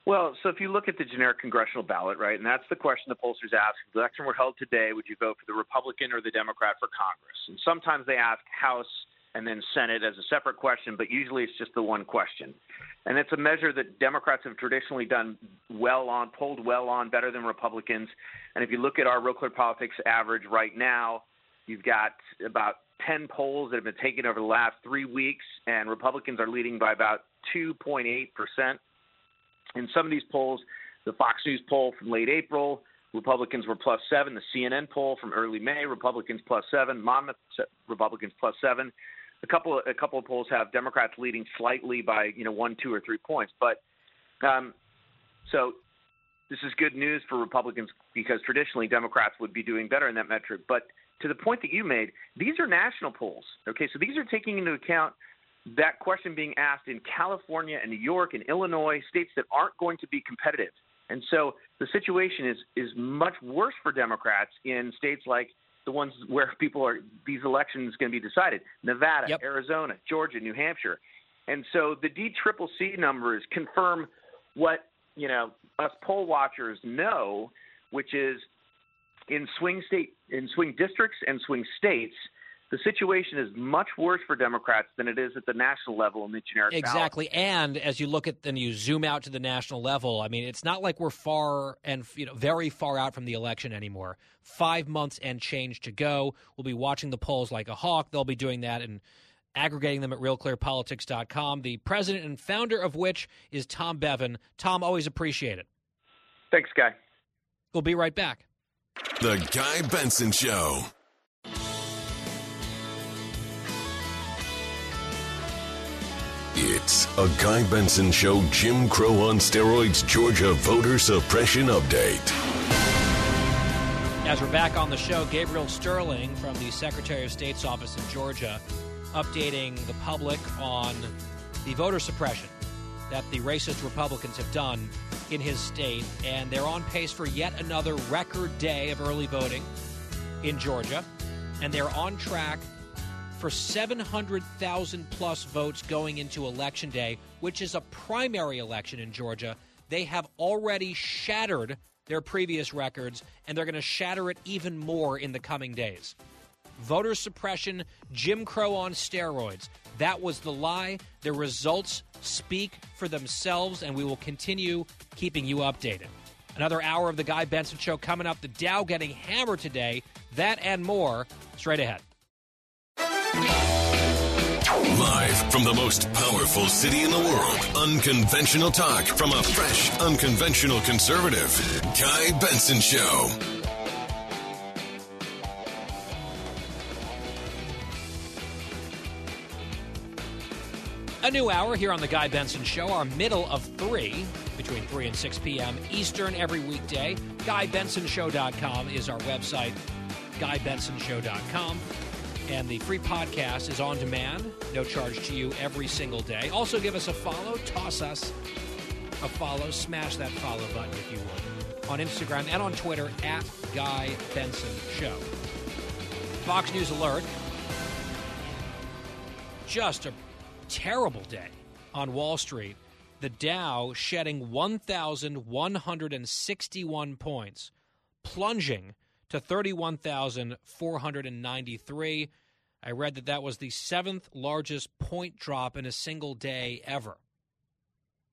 Well, so if you look at the generic congressional ballot, right, and that's the question the pollsters ask: if the election were held today, would you vote for the Republican or the Democrat for Congress? And sometimes they ask House and then Senate as a separate question, but usually it's just the one question. And it's a measure that Democrats have traditionally done well on, polled well on, better than Republicans. And if you look at our Real Clear Politics average right now, you've got about 10 polls that have been taken over the last three weeks, and Republicans are leading by about 2.8 percent in some of these polls, the Fox News poll from late April, Republicans were plus seven. The CNN poll from early May, Republicans plus seven. Monmouth, Republicans plus seven. A couple, a couple of polls have Democrats leading slightly by you know one, two, or three points. But um, so this is good news for Republicans because traditionally Democrats would be doing better in that metric. But to the point that you made, these are national polls. Okay, so these are taking into account that question being asked in California and New York and Illinois, states that aren't going to be competitive. And so the situation is is much worse for Democrats in states like the ones where people are these elections going to be decided: Nevada, yep. Arizona, Georgia, New Hampshire. And so the D triple C numbers confirm what you know us poll watchers know, which is in swing state in swing districts and swing states the situation is much worse for Democrats than it is at the national level in the generic exactly. Ballot. And as you look at and you zoom out to the national level, I mean, it's not like we're far and you know very far out from the election anymore. Five months and change to go. We'll be watching the polls like a hawk. They'll be doing that and aggregating them at realclearpolitics.com. The president and founder of which is Tom Bevan. Tom, always appreciate it. Thanks, Guy. We'll be right back. The Guy Benson Show. A Guy Benson Show Jim Crow on steroids Georgia voter suppression update. As we're back on the show, Gabriel Sterling from the Secretary of State's office in Georgia updating the public on the voter suppression that the racist Republicans have done in his state. And they're on pace for yet another record day of early voting in Georgia. And they're on track for 700,000 plus votes going into Election Day, which is a primary election in Georgia. They have already shattered their previous records, and they're going to shatter it even more in the coming days. Voter suppression, Jim Crow on steroids. That was the lie. The results speak for themselves, and we will continue keeping you updated. Another hour of the Guy Benson Show coming up. The Dow getting hammered today. That and more straight ahead. Live from the most powerful city in the world, unconventional talk from a fresh, unconventional conservative. Guy Benson Show. A new hour here on the Guy Benson Show, our middle of three, between 3 and 6 p.m. Eastern every weekday. GuyBensonShow.com is our website, GuyBensonShow.com. And the free podcast is on demand, no charge to you every single day. Also, give us a follow, toss us a follow, smash that follow button if you would. On Instagram and on Twitter at Guy Benson Show. Fox News Alert. Just a terrible day on Wall Street. The Dow shedding 1,161 points, plunging to 31,493. I read that that was the seventh largest point drop in a single day ever.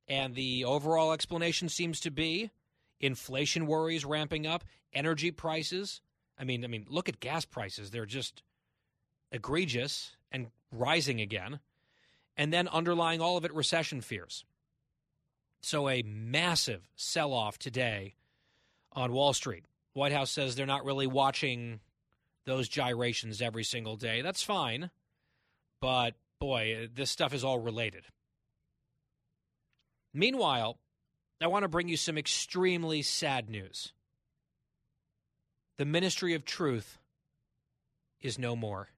And the overall explanation seems to be inflation worries ramping up, energy prices. I mean, I mean, look at gas prices; they're just egregious and rising again. And then underlying all of it, recession fears. So a massive sell-off today on Wall Street. White House says they're not really watching those gyrations every single day. That's fine. But boy, this stuff is all related. Meanwhile, I want to bring you some extremely sad news. The Ministry of Truth is no more.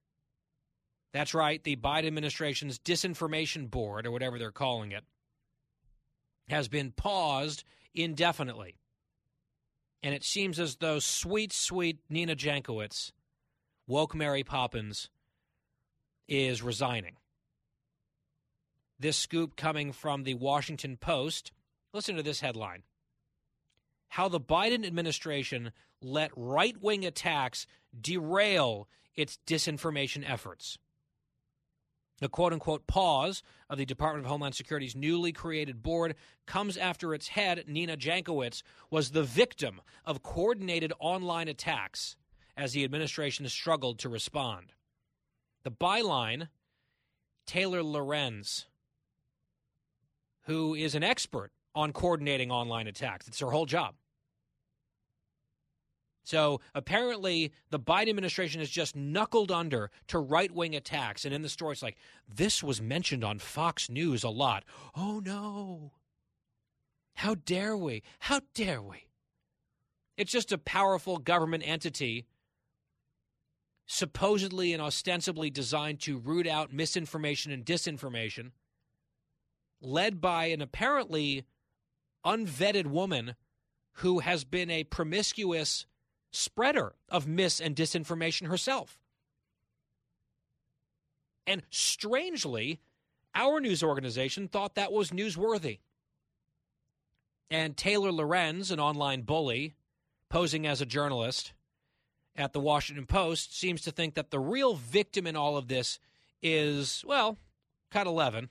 That's right, the Biden administration's disinformation board, or whatever they're calling it, has been paused indefinitely. And it seems as though sweet, sweet Nina Jankowicz woke Mary Poppins is resigning. This scoop coming from the Washington Post. Listen to this headline How the Biden administration let right wing attacks derail its disinformation efforts. The quote unquote pause of the Department of Homeland Security's newly created board comes after its head, Nina Jankowicz, was the victim of coordinated online attacks as the administration struggled to respond. The byline Taylor Lorenz, who is an expert on coordinating online attacks, it's her whole job. So apparently, the Biden administration has just knuckled under to right wing attacks. And in the story, it's like, this was mentioned on Fox News a lot. Oh no. How dare we? How dare we? It's just a powerful government entity, supposedly and ostensibly designed to root out misinformation and disinformation, led by an apparently unvetted woman who has been a promiscuous spreader of mis and disinformation herself. And strangely, our news organization thought that was newsworthy. And Taylor Lorenz, an online bully, posing as a journalist at the Washington Post, seems to think that the real victim in all of this is, well, Cut 11.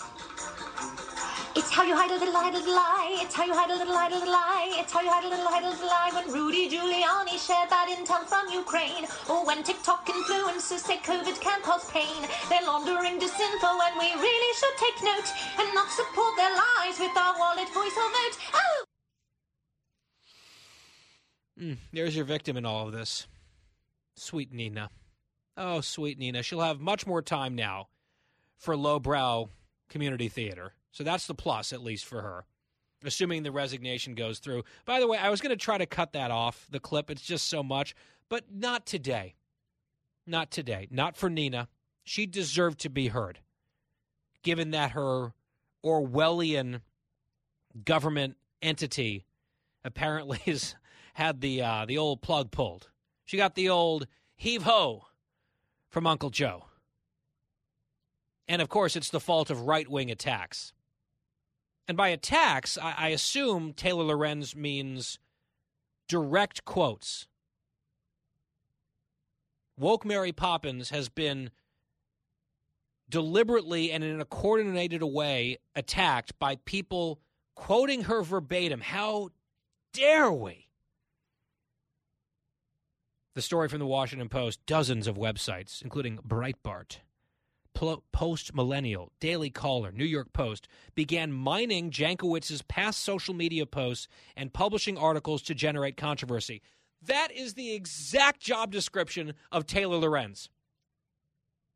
It's how you hide a little, hide a little lie. It's how you hide a little, hide a little lie. It's how you hide a little, hide a little lie. When Rudy Giuliani shared that intel from Ukraine, or when TikTok influencers say COVID can cause pain, they're laundering disinfo, and we really should take note and not support their lies with our wallet, voice, or vote. Oh. Mm, there's your victim in all of this. Sweet Nina. Oh, sweet Nina. She'll have much more time now for lowbrow community theater. So that's the plus, at least for her, assuming the resignation goes through. By the way, I was going to try to cut that off, the clip. It's just so much, but not today. Not today. Not for Nina. She deserved to be heard, given that her Orwellian government entity apparently has had the uh, the old plug pulled. She got the old heave ho from Uncle Joe. And of course, it's the fault of right wing attacks. And by attacks, I, I assume Taylor Lorenz means direct quotes. Woke Mary Poppins has been deliberately and in a coordinated way attacked by people quoting her verbatim. How dare we? The story from the Washington Post, dozens of websites, including Breitbart, Post Millennial, Daily Caller, New York Post began mining Jankowicz's past social media posts and publishing articles to generate controversy. That is the exact job description of Taylor Lorenz.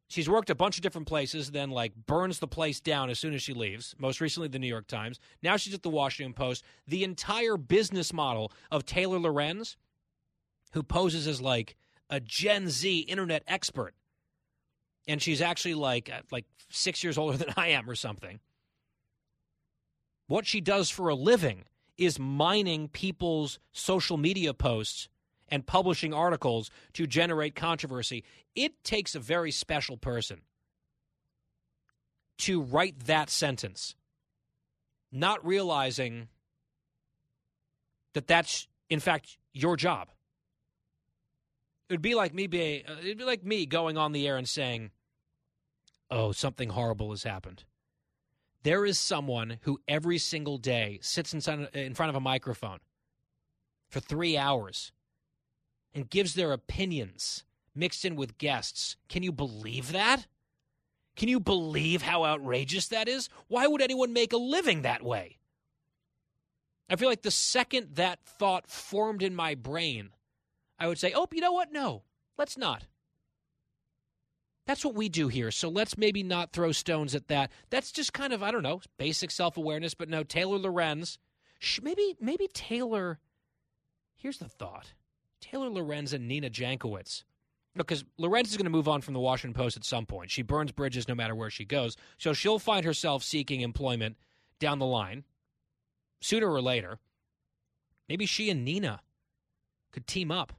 She's worked a bunch of different places, then like burns the place down as soon as she leaves. Most recently, the New York Times. Now she's at the Washington Post. The entire business model of Taylor Lorenz, who poses as like a Gen Z internet expert, and she's actually like uh, like six years older than I am or something. What she does for a living is mining people's social media posts and publishing articles to generate controversy. It takes a very special person to write that sentence, not realizing that that's in fact your job. It would be like me being, uh, it'd be like me going on the air and saying, "Oh, something horrible has happened." There is someone who every single day sits in front of a microphone for three hours and gives their opinions mixed in with guests. Can you believe that? Can you believe how outrageous that is? Why would anyone make a living that way? I feel like the second that thought formed in my brain, I would say, oh, you know what? No, let's not. That's what we do here. So let's maybe not throw stones at that. That's just kind of, I don't know, basic self awareness. But no, Taylor Lorenz, maybe, maybe Taylor, here's the thought Taylor Lorenz and Nina Jankowicz because Lorenz is going to move on from the Washington Post at some point. She burns bridges no matter where she goes. So she'll find herself seeking employment down the line, sooner or later. Maybe she and Nina could team up.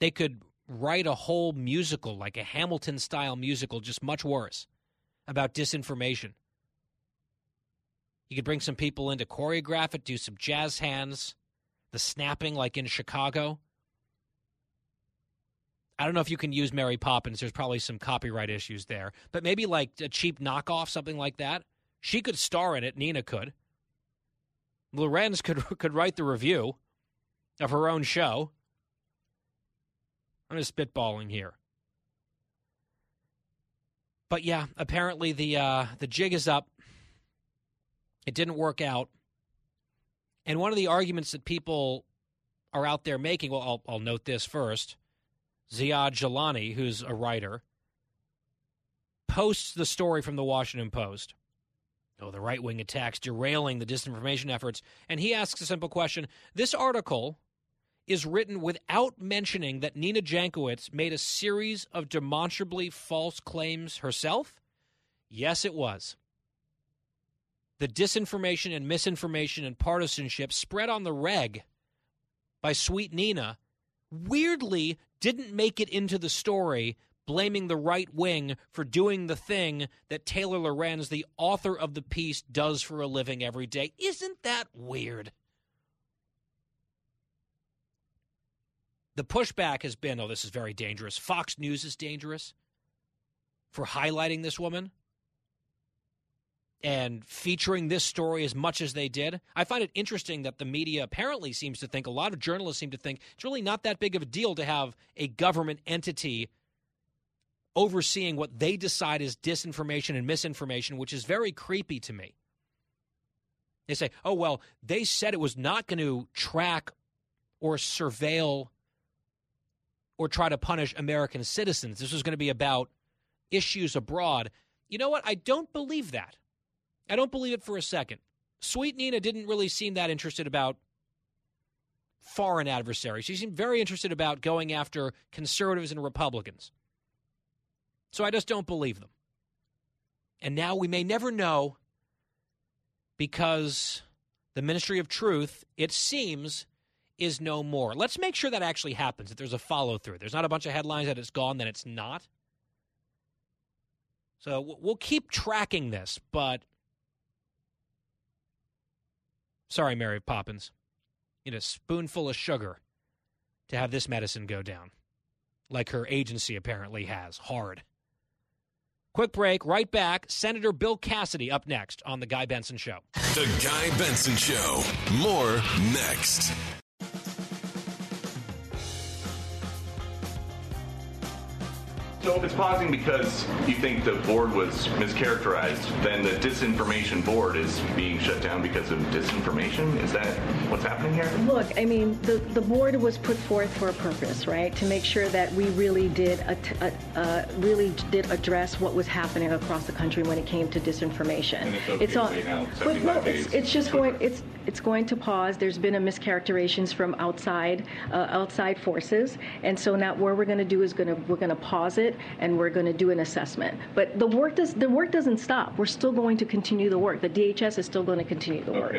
They could write a whole musical, like a Hamilton style musical, just much worse, about disinformation. You could bring some people in to choreograph it, do some jazz hands, the snapping like in Chicago. I don't know if you can use Mary Poppins. There's probably some copyright issues there. But maybe like a cheap knockoff, something like that. She could star in it. Nina could. Lorenz could could write the review of her own show. I'm just spitballing here. But yeah, apparently the uh, the jig is up. It didn't work out. And one of the arguments that people are out there making, well, I'll, I'll note this first. Zaid Jilani, who's a writer, posts the story from the Washington Post. Oh, the right wing attacks derailing the disinformation efforts. And he asks a simple question. This article is written without mentioning that Nina Jankowicz made a series of demonstrably false claims herself? Yes, it was. The disinformation and misinformation and partisanship spread on the reg by Sweet Nina weirdly didn't make it into the story blaming the right wing for doing the thing that Taylor Lorenz, the author of the piece, does for a living every day. Isn't that weird? The pushback has been oh, this is very dangerous. Fox News is dangerous for highlighting this woman and featuring this story as much as they did. I find it interesting that the media apparently seems to think, a lot of journalists seem to think, it's really not that big of a deal to have a government entity overseeing what they decide is disinformation and misinformation, which is very creepy to me. They say, oh, well, they said it was not going to track or surveil or try to punish American citizens. This was going to be about issues abroad. You know what? I don't believe that. I don't believe it for a second. Sweet Nina didn't really seem that interested about foreign adversaries. She seemed very interested about going after conservatives and Republicans. So I just don't believe them. And now we may never know because the Ministry of Truth, it seems, is no more. Let's make sure that actually happens, that there's a follow through. There's not a bunch of headlines that it's gone, then it's not. So we'll keep tracking this, but sorry, Mary Poppins, you need a spoonful of sugar to have this medicine go down, like her agency apparently has, hard. Quick break, right back. Senator Bill Cassidy up next on The Guy Benson Show. The Guy Benson Show. More next. So if it's pausing because you think the board was mischaracterized, then the disinformation board is being shut down because of disinformation? Is that what's happening here? Look, I mean, the, the board was put forth for a purpose, right? To make sure that we really did a, uh, really did address what was happening across the country when it came to disinformation. And it's okay it's all, now, but no, 75 it's, it's just going. It's it's going to pause. There's been a mischaracterizations from outside uh, outside forces, and so now what we're going to do is going to we're going to pause it and we're going to do an assessment. But the work does the work doesn't stop. We're still going to continue the work. The DHS is still going to continue the work.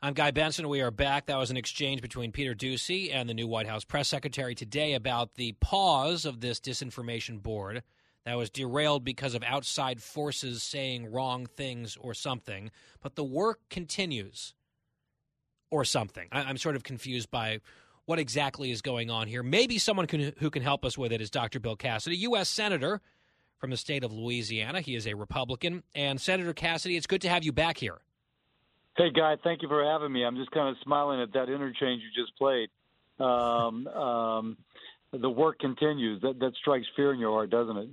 I'm Guy Benson. We are back. That was an exchange between Peter Doocy and the new White House press secretary today about the pause of this disinformation board that was derailed because of outside forces saying wrong things or something. But the work continues or something. I- I'm sort of confused by what exactly is going on here. Maybe someone can, who can help us with it is Dr. Bill Cassidy, U.S. Senator from the state of Louisiana. He is a Republican. And Senator Cassidy, it's good to have you back here. Hey, Guy, thank you for having me. I'm just kind of smiling at that interchange you just played. Um, um, the work continues. That, that strikes fear in your heart, doesn't it?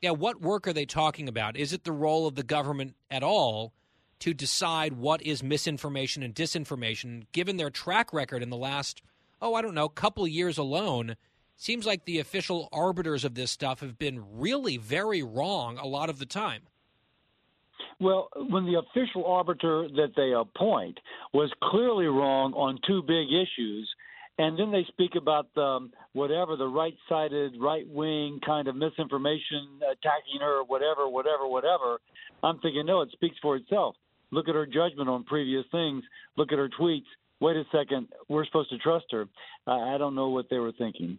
Yeah, what work are they talking about? Is it the role of the government at all to decide what is misinformation and disinformation, given their track record in the last, oh, I don't know, couple years alone? Seems like the official arbiters of this stuff have been really very wrong a lot of the time. Well, when the official arbiter that they appoint was clearly wrong on two big issues, and then they speak about um, whatever the right-sided, right-wing kind of misinformation attacking her, whatever, whatever, whatever. I'm thinking, no, it speaks for itself. Look at her judgment on previous things. Look at her tweets. Wait a second, we're supposed to trust her. I don't know what they were thinking.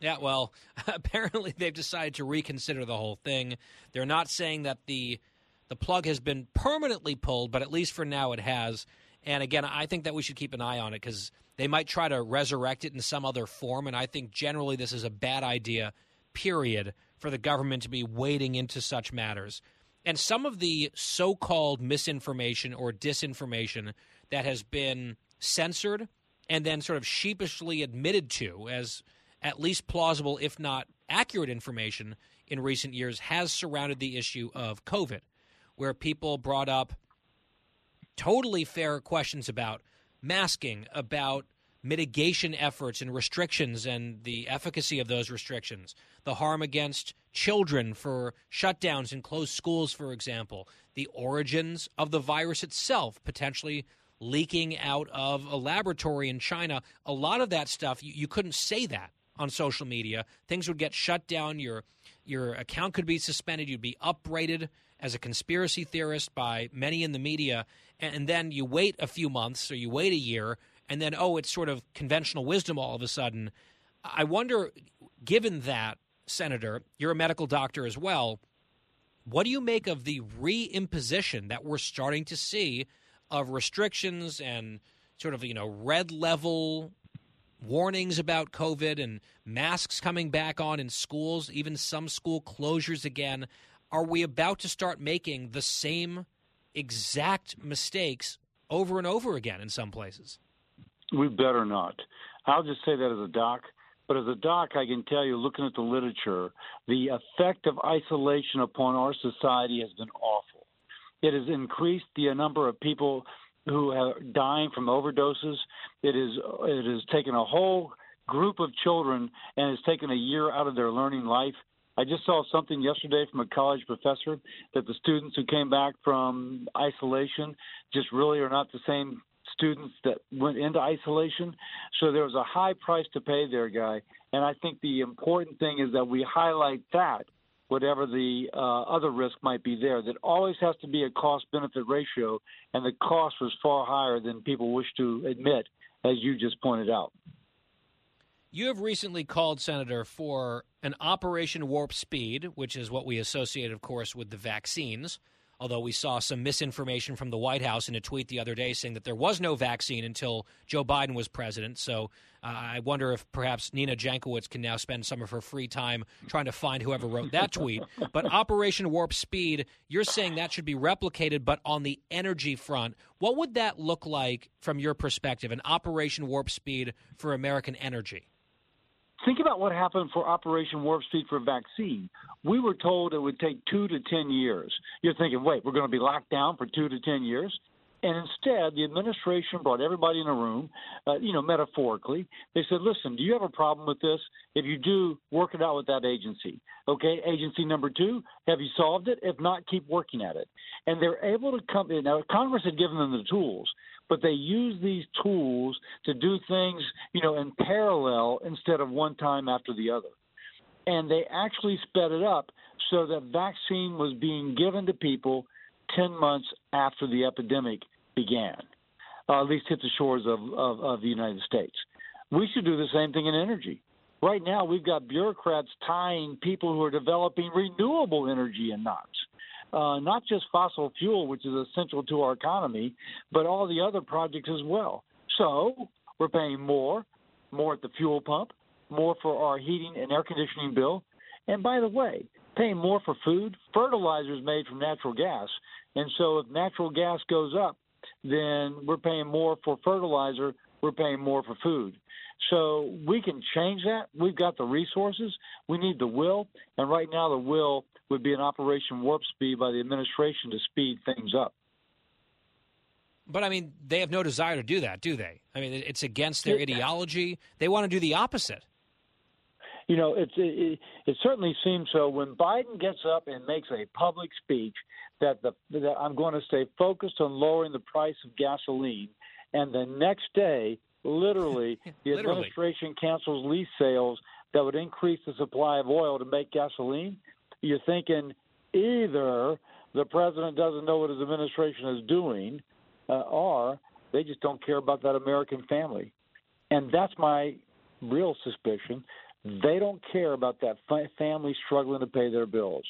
Yeah, well, apparently they've decided to reconsider the whole thing. They're not saying that the the plug has been permanently pulled, but at least for now it has. And again, I think that we should keep an eye on it because they might try to resurrect it in some other form. And I think generally this is a bad idea, period, for the government to be wading into such matters. And some of the so called misinformation or disinformation that has been censored and then sort of sheepishly admitted to as at least plausible, if not accurate information in recent years has surrounded the issue of COVID where people brought up totally fair questions about masking, about mitigation efforts and restrictions and the efficacy of those restrictions, the harm against children for shutdowns and closed schools, for example, the origins of the virus itself potentially leaking out of a laboratory in China. A lot of that stuff, you, you couldn't say that on social media. Things would get shut down. Your your account could be suspended. You'd be uprated as a conspiracy theorist by many in the media, and then you wait a few months or you wait a year, and then, oh, it's sort of conventional wisdom all of a sudden. I wonder, given that, Senator, you're a medical doctor as well, what do you make of the reimposition that we're starting to see of restrictions and sort of, you know, red level warnings about COVID and masks coming back on in schools, even some school closures again? Are we about to start making the same exact mistakes over and over again in some places? We better not. I'll just say that as a doc. But as a doc, I can tell you, looking at the literature, the effect of isolation upon our society has been awful. It has increased the number of people who are dying from overdoses. It is it has taken a whole group of children and has taken a year out of their learning life. I just saw something yesterday from a college professor that the students who came back from isolation just really are not the same students that went into isolation. So there was a high price to pay there, guy. And I think the important thing is that we highlight that, whatever the uh, other risk might be there, that always has to be a cost benefit ratio. And the cost was far higher than people wish to admit, as you just pointed out. You have recently called, Senator, for an Operation Warp Speed, which is what we associate, of course, with the vaccines. Although we saw some misinformation from the White House in a tweet the other day saying that there was no vaccine until Joe Biden was president. So uh, I wonder if perhaps Nina Jankowicz can now spend some of her free time trying to find whoever wrote that tweet. But Operation Warp Speed, you're saying that should be replicated, but on the energy front. What would that look like from your perspective, an Operation Warp Speed for American energy? Think about what happened for Operation Warp Speed for vaccine. We were told it would take two to 10 years. You're thinking, wait, we're going to be locked down for two to 10 years? And instead, the administration brought everybody in a room, uh, you know, metaphorically. They said, listen, do you have a problem with this? If you do, work it out with that agency. Okay, agency number two, have you solved it? If not, keep working at it. And they're able to come in. Now, Congress had given them the tools but they use these tools to do things, you know, in parallel instead of one time after the other. And they actually sped it up so that vaccine was being given to people 10 months after the epidemic began, uh, at least hit the shores of, of, of the United States. We should do the same thing in energy. Right now, we've got bureaucrats tying people who are developing renewable energy in knots uh, not just fossil fuel, which is essential to our economy, but all the other projects as well. So we're paying more, more at the fuel pump, more for our heating and air conditioning bill. And by the way, paying more for food, fertilizers made from natural gas. And so if natural gas goes up, then we're paying more for fertilizer, we're paying more for food. So we can change that. We've got the resources. We need the will. And right now, the will would be an Operation Warp Speed by the administration to speed things up. But I mean, they have no desire to do that, do they? I mean, it's against their ideology. They want to do the opposite. You know, it, it, it certainly seems so. When Biden gets up and makes a public speech that the that I'm going to stay focused on lowering the price of gasoline, and the next day literally, the Literally. administration cancels lease sales that would increase the supply of oil to make gasoline, you're thinking either the president doesn't know what his administration is doing, uh, or they just don't care about that American family. And that's my real suspicion. They don't care about that fa- family struggling to pay their bills.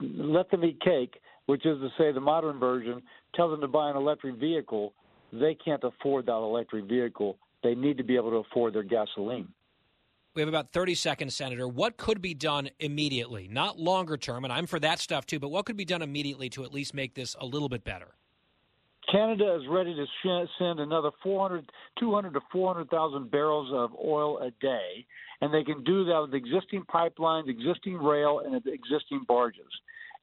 Let them eat cake, which is to say, the modern version, tell them to buy an electric vehicle. They can't afford that electric vehicle. They need to be able to afford their gasoline. We have about 30 seconds, Senator. What could be done immediately? Not longer term, and I'm for that stuff too, but what could be done immediately to at least make this a little bit better? Canada is ready to sh- send another 400, 200 to 400,000 barrels of oil a day, and they can do that with existing pipelines, existing rail, and existing barges.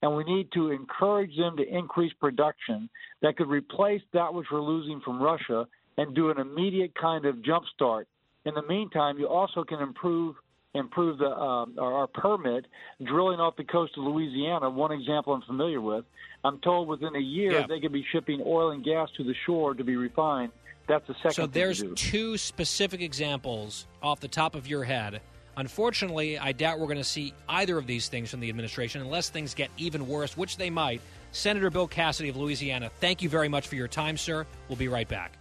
And we need to encourage them to increase production that could replace that which we're losing from Russia and do an immediate kind of jump start. In the meantime, you also can improve improve the um, our, permit drilling off the coast of Louisiana. One example I'm familiar with. I'm told within a year Yeah. they could be shipping oil and gas to the shore to be refined. That's the second. So there's two specific examples off the top of your head. Unfortunately, I doubt we're going to see either of these things from the administration unless things get even worse, which they might. Senator Bill Cassidy of Louisiana, thank you very much for your time, sir. We'll be right back.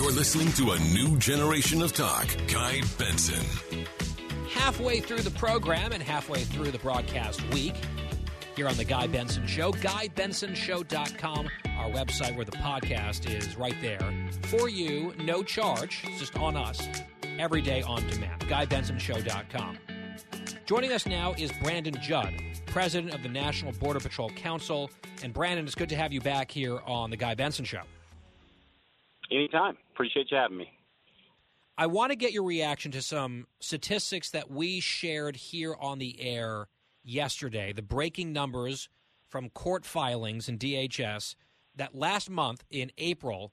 You're listening to a new generation of talk. Guy Benson. halfway through the program and halfway through the broadcast week here on the Guy Benson Show. GuyBensonShow.com, our website where the podcast is right there for you, no charge. It's just on us every day on demand. GuyBensonShow.com. Joining us now is Brandon Judd, president of the National Border Patrol Council. And Brandon, it's good to have you back here on the Guy Benson Show. Anytime. Appreciate you having me. I want to get your reaction to some statistics that we shared here on the air yesterday. The breaking numbers from court filings in DHS that last month in April,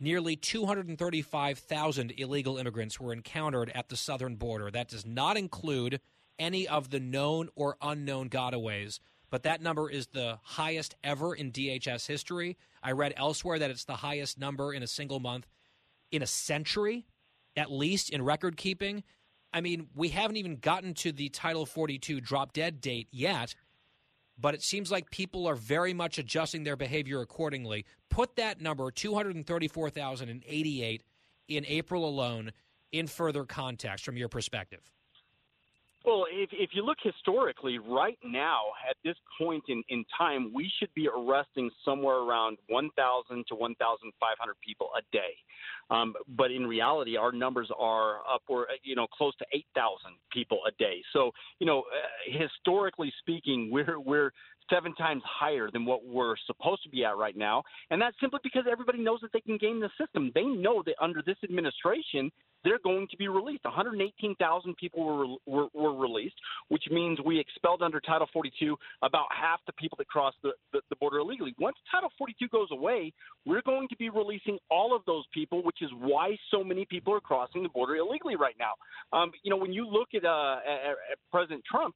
nearly 235,000 illegal immigrants were encountered at the southern border. That does not include any of the known or unknown gotaways, but that number is the highest ever in DHS history. I read elsewhere that it's the highest number in a single month in a century, at least in record keeping. I mean, we haven't even gotten to the Title 42 drop dead date yet, but it seems like people are very much adjusting their behavior accordingly. Put that number, 234,088 in April alone, in further context from your perspective. Well, if, if you look historically, right now, at this point in, in time, we should be arresting somewhere around 1,000 to 1,500 people a day. Um, but in reality, our numbers are upward, you know, close to 8,000 people a day. So, you know, uh, historically speaking, we're we're seven times higher than what we're supposed to be at right now, and that's simply because everybody knows that they can game the system. They know that under this administration, they're going to be released. 118,000 people were, were were released, which means we expelled under Title 42 about half the people that crossed the, the, the border illegally. Once Title 42 goes away, we're going to be releasing all of those people, which is why so many people are crossing the border illegally right now. Um, you know, when you look at, uh, at, at President Trump,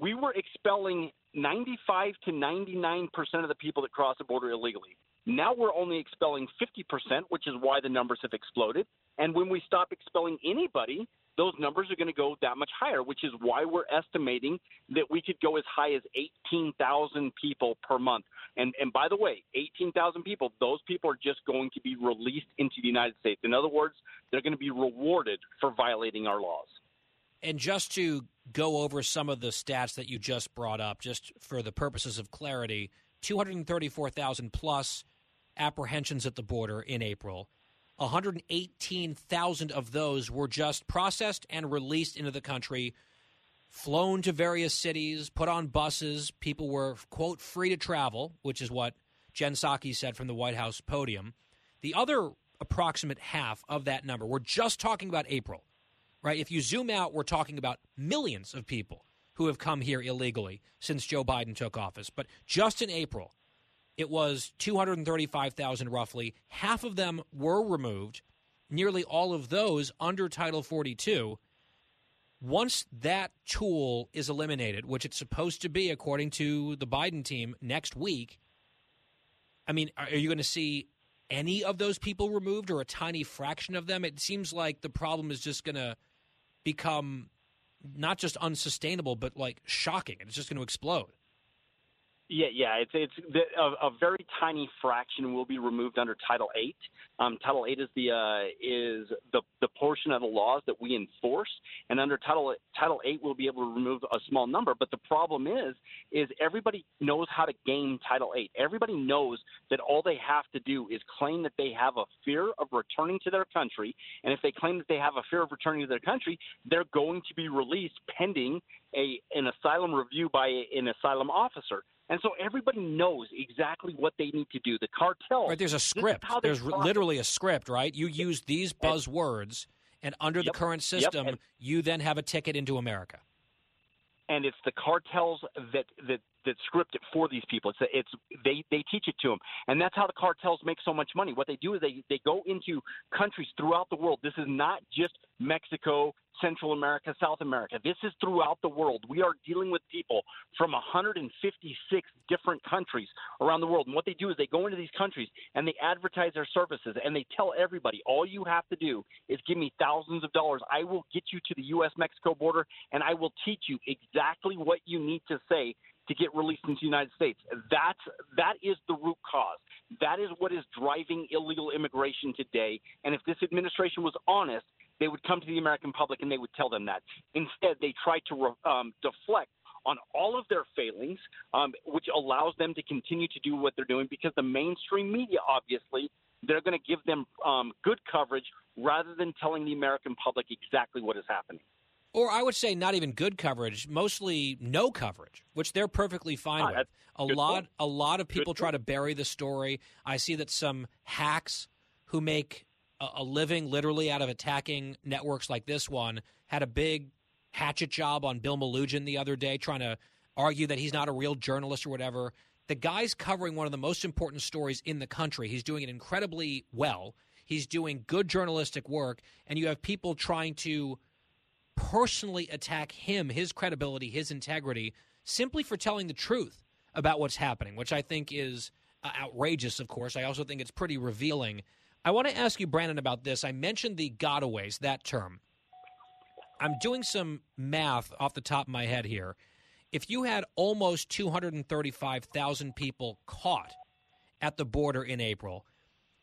we were expelling 95 to 99 percent of the people that cross the border illegally. Now we're only expelling 50 percent, which is why the numbers have exploded. And when we stop expelling anybody, those numbers are going to go that much higher, which is why we're estimating that we could go as high as 18,000 people per month. And and by the way, 18,000 people, those people are just going to be released into the United States. In other words, they're going to be rewarded for violating our laws. And just to go over some of the stats that you just brought up, just for the purposes of clarity 234,000 plus apprehensions at the border in April. 118,000 of those were just processed and released into the country, flown to various cities, put on buses. People were, quote, free to travel, which is what Jen Psaki said from the White House podium. The other approximate half of that number, we're just talking about April, right? If you zoom out, we're talking about millions of people who have come here illegally since Joe Biden took office. But just in April, it was 235,000 roughly. Half of them were removed, nearly all of those under Title 42. Once that tool is eliminated, which it's supposed to be according to the Biden team next week, I mean, are you going to see any of those people removed or a tiny fraction of them? It seems like the problem is just going to become not just unsustainable, but like shocking. It's just going to explode. Yeah, yeah, it's it's the, a, a very tiny fraction will be removed under Title Eight. Um, Title Eight is the uh, is the the portion of the laws that we enforce, and under Title Title Eight we'll be able to remove a small number. But the problem is, is everybody knows how to game Title Eight. Everybody knows that all they have to do is claim that they have a fear of returning to their country, and if they claim that they have a fear of returning to their country, they're going to be released pending a an asylum review by an asylum officer. And so everybody knows exactly what they need to do. The cartel. Right, there's a script. There's r- literally a script, right? You use these buzzwords, and under Yep, the current yep, system, and- you then have a ticket into America. and it's the cartels that that that script it for these people. It's it's they they teach it to them, and that's how the cartels make so much money. What they do is they they go into countries throughout the world. This is not just Mexico, Central America, South America. This is throughout the world. We are dealing with people from 156 different countries around the world. And what they do is they go into these countries and they advertise their services and they tell everybody, all you have to do is give me thousands of dollars. I will get you to the U.S. Mexico border and I will teach you exactly what you need to say to get released into the United States. That's that is the root cause. That is what is driving illegal immigration today. And if this administration was honest, they would come to the American public and they would tell them that. Instead, they try to um, deflect on all of their failings, um, which allows them to continue to do what they're doing because the mainstream media, obviously, they're going to give them um, good coverage rather than telling the American public exactly what is happening. Or I would say not even good coverage, mostly no coverage, which they're perfectly fine Ah, with. A lot point. a lot of people Good try to bury the story. I see that some hacks who make a, a living literally out of attacking networks like this one had a big hatchet job on Bill Melugin the other day trying to argue that he's not a real journalist or whatever. The guy's covering one of the most important stories in the country. He's doing it incredibly well. He's doing good journalistic work and you have people trying to personally attack him, his credibility, his integrity, simply for telling the truth about what's happening, which I think is uh, outrageous, of course. I also think it's pretty revealing. I want to ask you, Brandon, about this. I mentioned the gotaways, that term. I'm doing some math off the top of my head here. If you had almost 235,000 people caught at the border in April,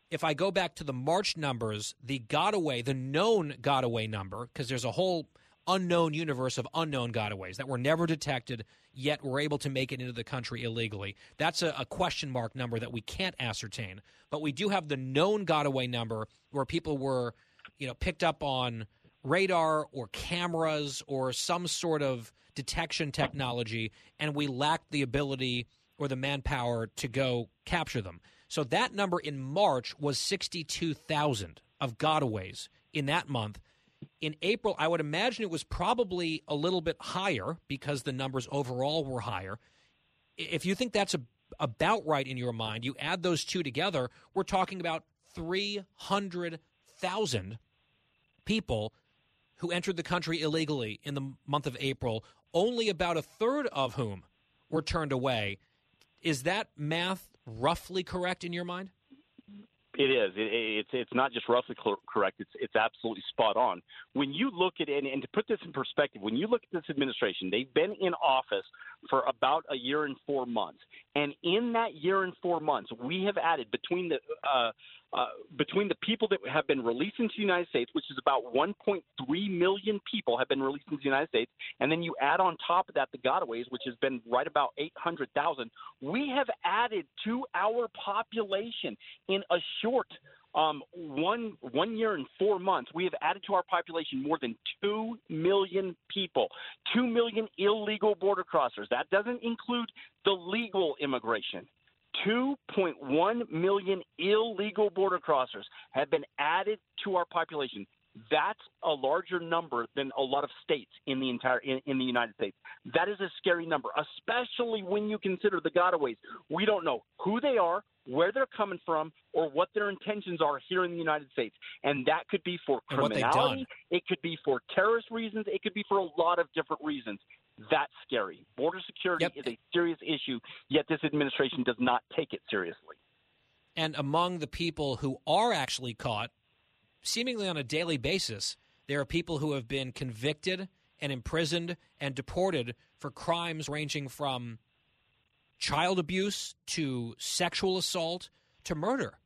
if I go back to the March numbers, the gotaway, the known gotaway number, because there's a whole unknown universe of unknown gotaways that were never detected, yet were able to make it into the country illegally. That's a, a question mark number that we can't ascertain. But we do have the known gotaway number where people were, you know, picked up on radar or cameras or some sort of detection technology, and we lacked the ability or the manpower to go capture them. So that number in March was 62,000 of gotaways in that month. In April, I would imagine it was probably a little bit higher because the numbers overall were higher. If you think that's a, about right in your mind, you add those two together, we're talking about 300,000 people who entered the country illegally in the month of April, only about a third of whom were turned away. Is that math roughly correct in your mind? It is. It, it's it's not just roughly correct. It's it's absolutely spot on. When you look at it, and, and to put this in perspective, when you look at this administration, they've been in office for about a year and four months, and in that year and four months, we have added between the uh, uh, between the people that have been released into the United States, which is about 1.3 million people have been released into the United States, and then you add on top of that the gotaways, which has been right about 800,000. We have added to our population in a short um, one one year and four months. We have added to our population more than two million people, two million illegal border crossers. That doesn't include the legal immigration. 2.1 million illegal border crossers have been added to our population. That's a larger number than a lot of states in the entire in, in the United States. That is a scary number, especially when you consider the gotaways. We don't know who they are, where they're coming from, or what their intentions are here in the United States. And that could be for And what they've criminality, it could be for terrorist reasons, it could be for a lot of different reasons. That's scary. Border security is a serious issue, yet this administration does not take it seriously. And among the people who are actually caught, seemingly on a daily basis, there are people who have been convicted and imprisoned and deported for crimes ranging from child abuse to sexual assault to murder.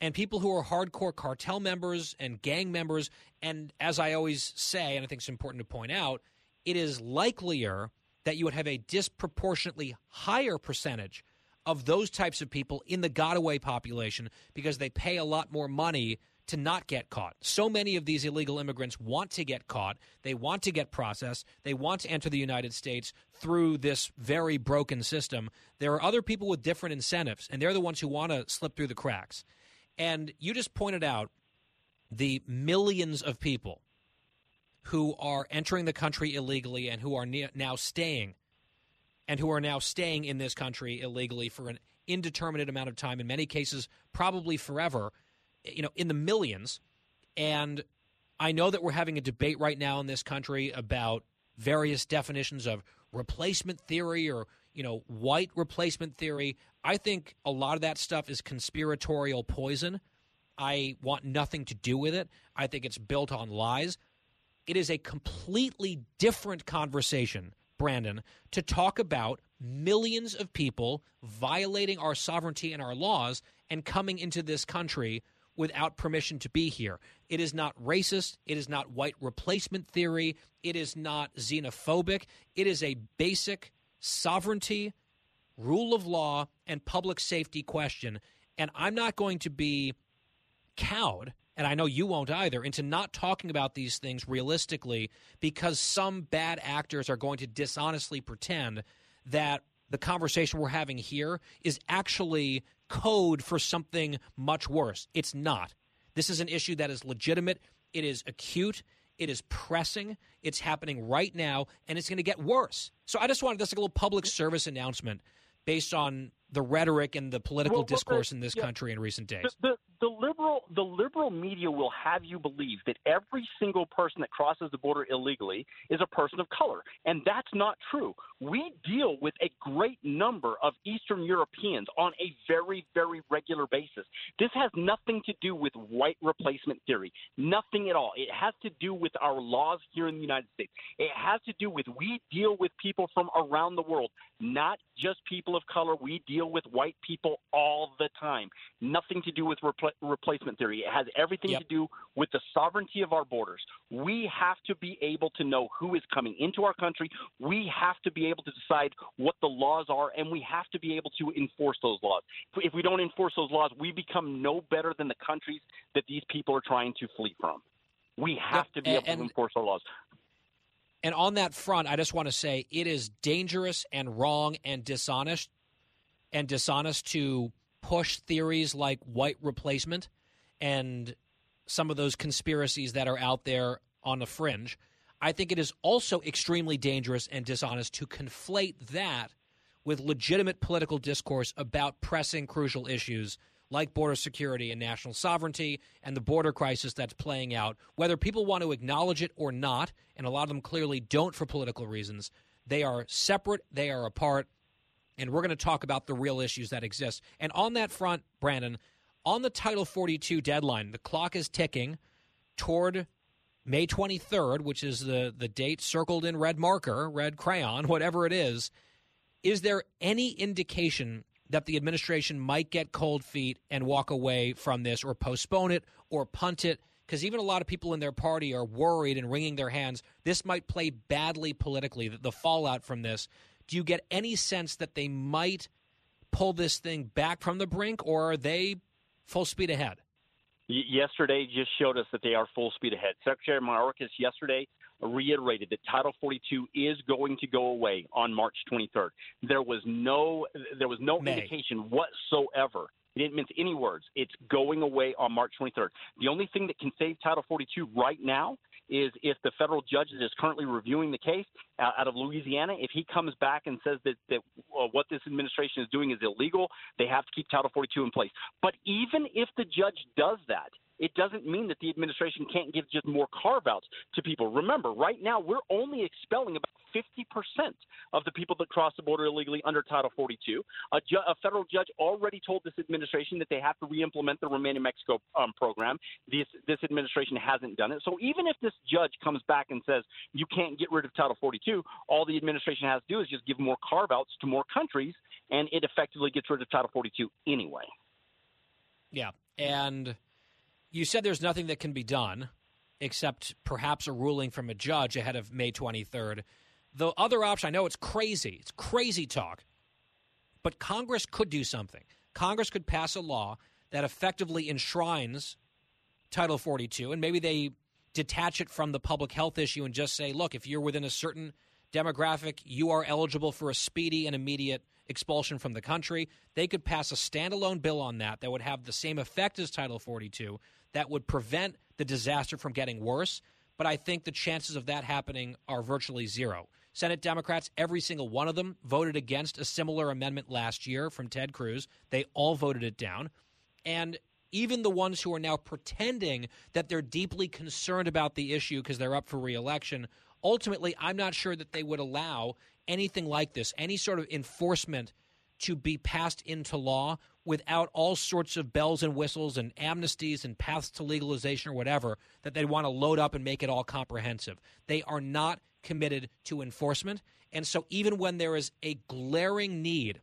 And people who are hardcore cartel members and gang members. And as I always say, and I think it's important to point out, it is likelier that you would have a disproportionately higher percentage of those types of people in the Gotaway population because they pay a lot more money to not get caught. So many of these illegal immigrants want to get caught. They want to get processed. They want to enter the United States through this very broken system. There are other people with different incentives, and they're the ones who want to slip through the cracks. And you just pointed out the millions of people who are entering the country illegally and who are now staying and who are now staying in this country illegally for an indeterminate amount of time in many cases probably forever you know in the millions. And i know that we're having a debate right now in this country about various definitions of replacement theory or you know white replacement theory. I think a lot of that stuff is conspiratorial poison. I want nothing to do with it. I think it's built on lies. It is a completely different conversation brandon to talk about millions of people violating our sovereignty and our laws and coming into this country without permission to be here. It is not racist. It is not white replacement theory. It is not xenophobic. It is a basic sovereignty, rule of law, and public safety question. And I'm not going to be cowed, and I know you won't either, into not talking about these things realistically because some bad actors are going to dishonestly pretend that the conversation we're having here is actually code for something much worse. It's not. This is an issue that is legitimate, it is acute, it is pressing, it's happening right now, and it's going to get worse. So I just wanted this like a little public service announcement based on the rhetoric and the political Well, discourse in this yeah. country in recent days. The, the, liberal the liberal media will have you believe that every single person that crosses the border illegally is a person of color, and that's not true. We deal with a great number of Eastern Europeans on a very very regular basis. This has nothing to do with white replacement theory, nothing at all. It has to do with our laws here in the United States. It has to do with we deal with people from around the world, not just people of color. We deal with white people all the time. Nothing to do with repl- replacement theory. It has everything to do with the sovereignty of our borders. We have to be able to know who is coming into our country. We have to be able to decide what the laws are, and we have to be able to enforce those laws. If- we don't enforce those laws, we become no better than the countries that these people are trying to flee from. We have to be a- able to enforce our laws. And on that front, I just want to say it is dangerous and wrong and dishonest and dishonest to push theories like white replacement and some of those conspiracies that are out there on the fringe. I think it is also extremely dangerous and dishonest to conflate that with legitimate political discourse about pressing crucial issues like border security and national sovereignty and the border crisis that's playing out. Whether people want to acknowledge it or not, and a lot of them clearly don't for political reasons, they are separate, they are apart, and we're going to talk about the real issues that exist. And on that front, Brandon, on the Title 42 deadline, the clock is ticking toward May 23rd, which is the, the date circled in red marker, red crayon, whatever it is. Is there any indication that the administration might get cold feet and walk away from this or postpone it or punt it? Because even a lot of people in their party are worried and wringing their hands. This might play badly politically, the, the fallout from this. Do you get any sense that they might pull this thing back from the brink or are they full speed ahead? Yesterday just showed us that they are full speed ahead. Secretary Mayorkas yesterday reiterated that Title 42 is going to go away on March 23rd. There was no there was no May. indication whatsoever. He didn't mince any words. It's going away on March 23rd. The only thing that can save Title 42 right now is if the federal judge that is currently reviewing the case uh, out of Louisiana, if he comes back and says that, that uh, what this administration is doing is illegal, they have to keep Title 42 in place. But even if the judge does that, it doesn't mean that the administration can't give just more carve outs to people. Remember, right now we're only expelling about 50% of the people that cross the border illegally under Title 42. A, ju- a federal judge already told this administration that they have to re-implement the Remain in Mexico um, program. This this administration hasn't done it. So even if this judge comes back and says you can't get rid of Title 42, all the administration has to do is just give more carve-outs to more countries, and it effectively gets rid of Title 42 anyway. Yeah, and you said there's nothing that can be done except perhaps a ruling from a judge ahead of May 23rd. The other option, I know it's crazy, it's crazy talk, but Congress could do something. Congress could pass a law that effectively enshrines Title 42, and maybe they detach it from the public health issue and just say, look, if you're within a certain demographic, you are eligible for a speedy and immediate expulsion from the country. They could pass a standalone bill on that that would have the same effect as Title 42, that would prevent the disaster from getting worse. But I think the chances of that happening are virtually zero. Senate Democrats, every single one of them, voted against a similar amendment last year from Ted Cruz. They all voted it down. And even the ones who are now pretending that they're deeply concerned about the issue because they're up for reelection, ultimately, I'm not sure that they would allow anything like this, any sort of enforcement to be passed into law without all sorts of bells and whistles and amnesties and paths to legalization or whatever that they want to load up and make it all comprehensive. They are not committed to enforcement. And so, even when there is a glaring need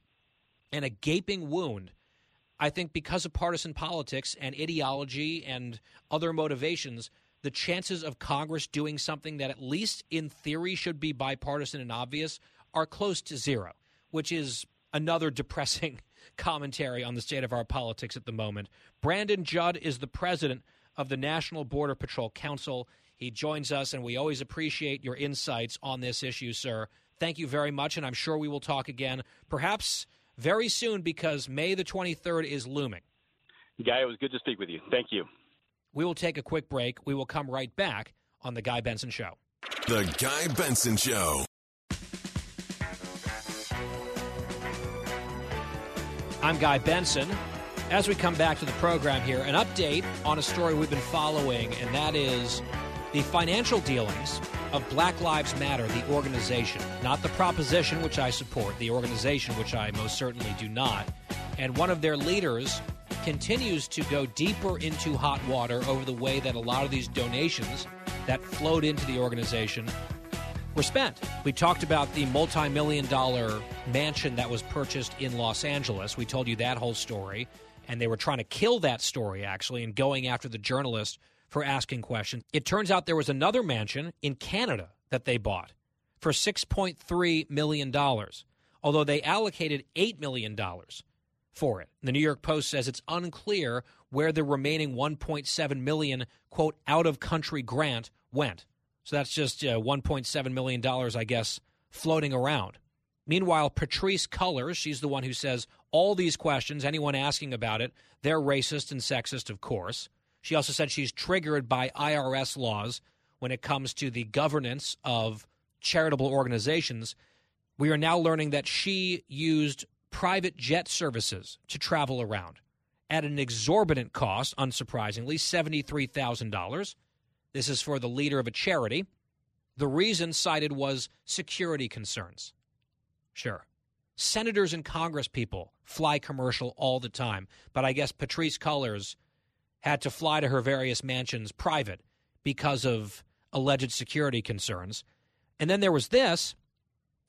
and a gaping wound, I think because of partisan politics and ideology and other motivations, the chances of Congress doing something that, at least in theory, should be bipartisan and obvious are close to zero, which is another depressing commentary on the state of our politics at the moment. Brandon Judd is the president of the National Border Patrol Council. He joins us, and we always appreciate your insights on this issue, sir. Thank you very much, and I'm sure we will talk again, perhaps very soon, because May the 23rd is looming. Guy, it was good to speak with you. Thank you. We will take a quick break. We will come right back on The Guy Benson Show. The Guy Benson Show. I'm Guy Benson. As we come back to the program here, an update on a story we've been following, and that is the financial dealings of Black Lives Matter, the organization, not the proposition, which I support, the organization, which I most certainly do not. And one of their leaders continues to go deeper into hot water over the way that a lot of these donations that flowed into the organization were spent. We talked about the multi million dollar mansion that was purchased in Los Angeles. We told you that whole story. And they were trying to kill that story, actually, and going after the journalist for asking questions. It turns out there was another mansion in Canada that they bought for $6.3 million, although they allocated $8 million for it. The New York Post says it's unclear where the remaining 1.7 million quote out of country grant went. So that's just uh, 1.7 million dollars I guess floating around. Meanwhile, Patrisse Cullors, she's the one who says all these questions, anyone asking about it, they're racist and sexist, of course. She also said she's triggered by IRS laws when it comes to the governance of charitable organizations. We are now learning that she used private jet services to travel around at an exorbitant cost, unsurprisingly, $73,000. This is for the leader of a charity. The reason cited was security concerns. Sure. Senators and Congress people fly commercial all the time, but I guess Patrisse Cullors had to fly to her various mansions private because of alleged security concerns. And then there was this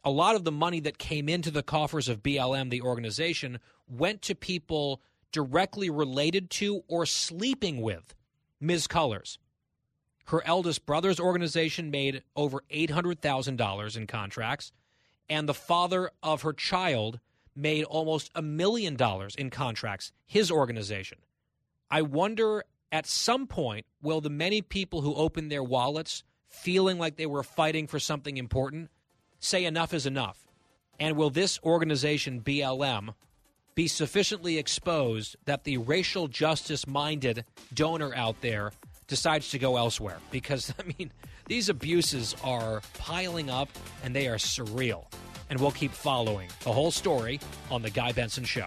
a lot of the money that came into the coffers of BLM, the organization, went to people directly related to or sleeping with Ms. Cullors. Her eldest brother's organization made over $800,000 in contracts, and the father of her child made almost a million dollars in contracts, his organization. I wonder at some point, will the many people who opened their wallets feeling like they were fighting for something important say enough is enough? And will this organization, BLM, be sufficiently exposed that the racial justice minded donor out there decides to go elsewhere? Because, I mean, these abuses are piling up and they are surreal. And we'll keep following the whole story on The Guy Benson Show.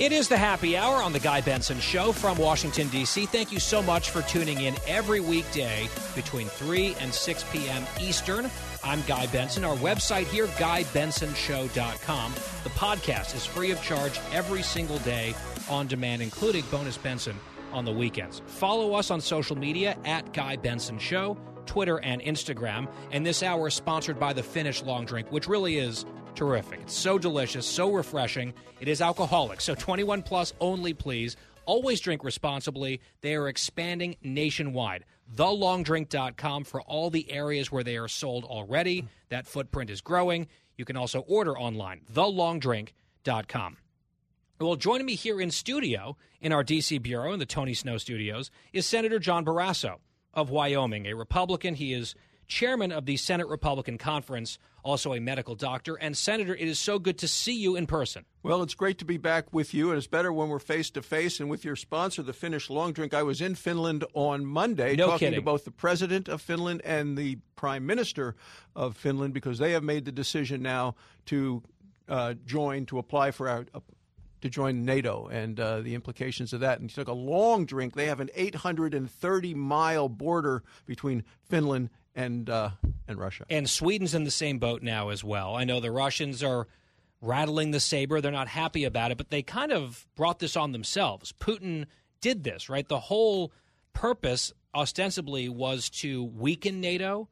It is the happy hour on the Guy Benson Show from Washington, D.C. Thank you so much for tuning in every weekday between 3 and 6 p.m. Eastern. I'm Guy Benson. Our website here, GuyBensonShow.com. The podcast is free of charge every single day on demand, including Bonus Benson on the weekends. Follow us on social media at Guy Benson Show, Twitter and Instagram. And this hour is sponsored by the Finnish Long Drink, which really is terrific. It's so delicious, so refreshing. It is alcoholic, so 21 plus only, please. Always drink responsibly. They are expanding nationwide. TheLongDrink.com for all the areas where they are sold already. That footprint is growing. You can also order online. TheLongDrink.com. Well, joining me here in studio in our D.C. bureau in the Tony Snow studios is Senator John Barrasso of Wyoming, a Republican. He is chairman of the Senate Republican Conference, also a medical doctor. And, Senator, it is so good to see you in person. Well, it's great to be back with you, and it's better when we're face to face and with your sponsor, the Finnish Long Drink. I was in Finland on Monday no talking kidding. to both the president of Finland and the prime minister of Finland because they have made the decision now to uh, join, to apply for our. Uh, to join NATO and uh, the implications of that. And he took a long drink. They have an 830 mile border between Finland and uh, and Russia. And Sweden's in the same boat now as well. I know the Russians are rattling the saber. They're not happy about it, but they kind of brought this on themselves. Putin did this, right? The whole purpose, ostensibly, was to weaken NATO.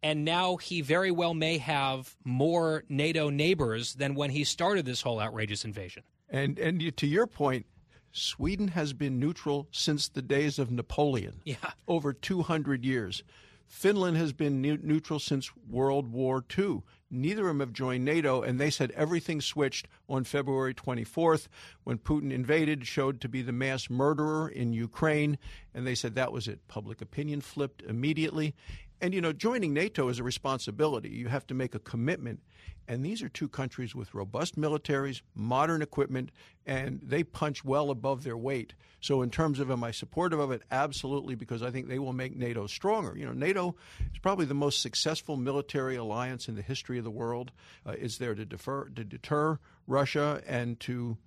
And now he very well may have more NATO neighbors than when he started this whole outrageous invasion. And and to your point, Sweden has been neutral since the days of Napoleon. Yeah. Over 200 years. Finland has been ne- neutral since World War II. Neither of them have joined NATO, and they said everything switched on February 24th when Putin invaded, showed to be the mass murderer in Ukraine, and they said that was it. Public opinion flipped immediately. And, you know, joining NATO is a responsibility. You have to make a commitment. And these are two countries with robust militaries, modern equipment, and they punch well above their weight. So, in terms of am I supportive of it? Absolutely, because I think they will make NATO stronger. You know, NATO is probably the most successful military alliance in the history of the world. Uh, it's there to, defer, to deter Russia and to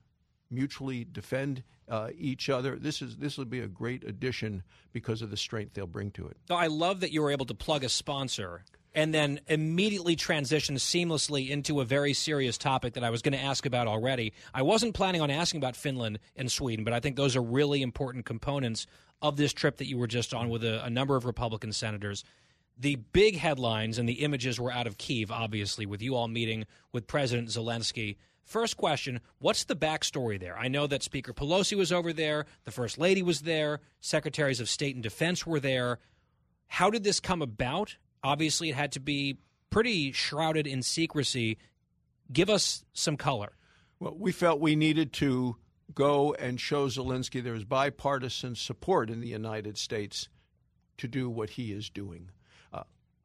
mutually defend uh, each other. This is this will be a great addition because of the strength they'll bring to it. So I love that you were able to plug a sponsor and then immediately transition seamlessly into a very serious topic that I was going to ask about already. I wasn't planning on asking about Finland and Sweden, but I think those are really important components of this trip that you were just on with a, a number of Republican senators. The big headlines and the images were out of Kiev, obviously, with you all meeting with President Zelensky. First question What's the backstory there? I know that Speaker Pelosi was over there, the First Lady was there, Secretaries of State and Defense were there. How did this come about? Obviously, it had to be pretty shrouded in secrecy. Give us some color. Well, we felt we needed to go and show Zelensky there is bipartisan support in the United States to do what he is doing.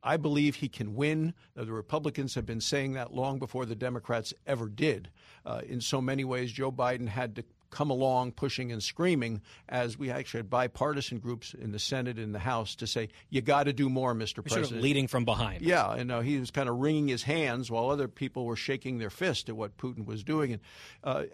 I believe he can win. The Republicans have been saying that long before the Democrats ever did. Uh, in so many ways, Joe Biden had to come along pushing and screaming as we actually had bipartisan groups in the Senate and the House to say, you got to do more, Mr. Sort President. of leading from behind. Yeah, and uh, he was kind of wringing his hands while other people were shaking their fist at what Putin was doing. And uh,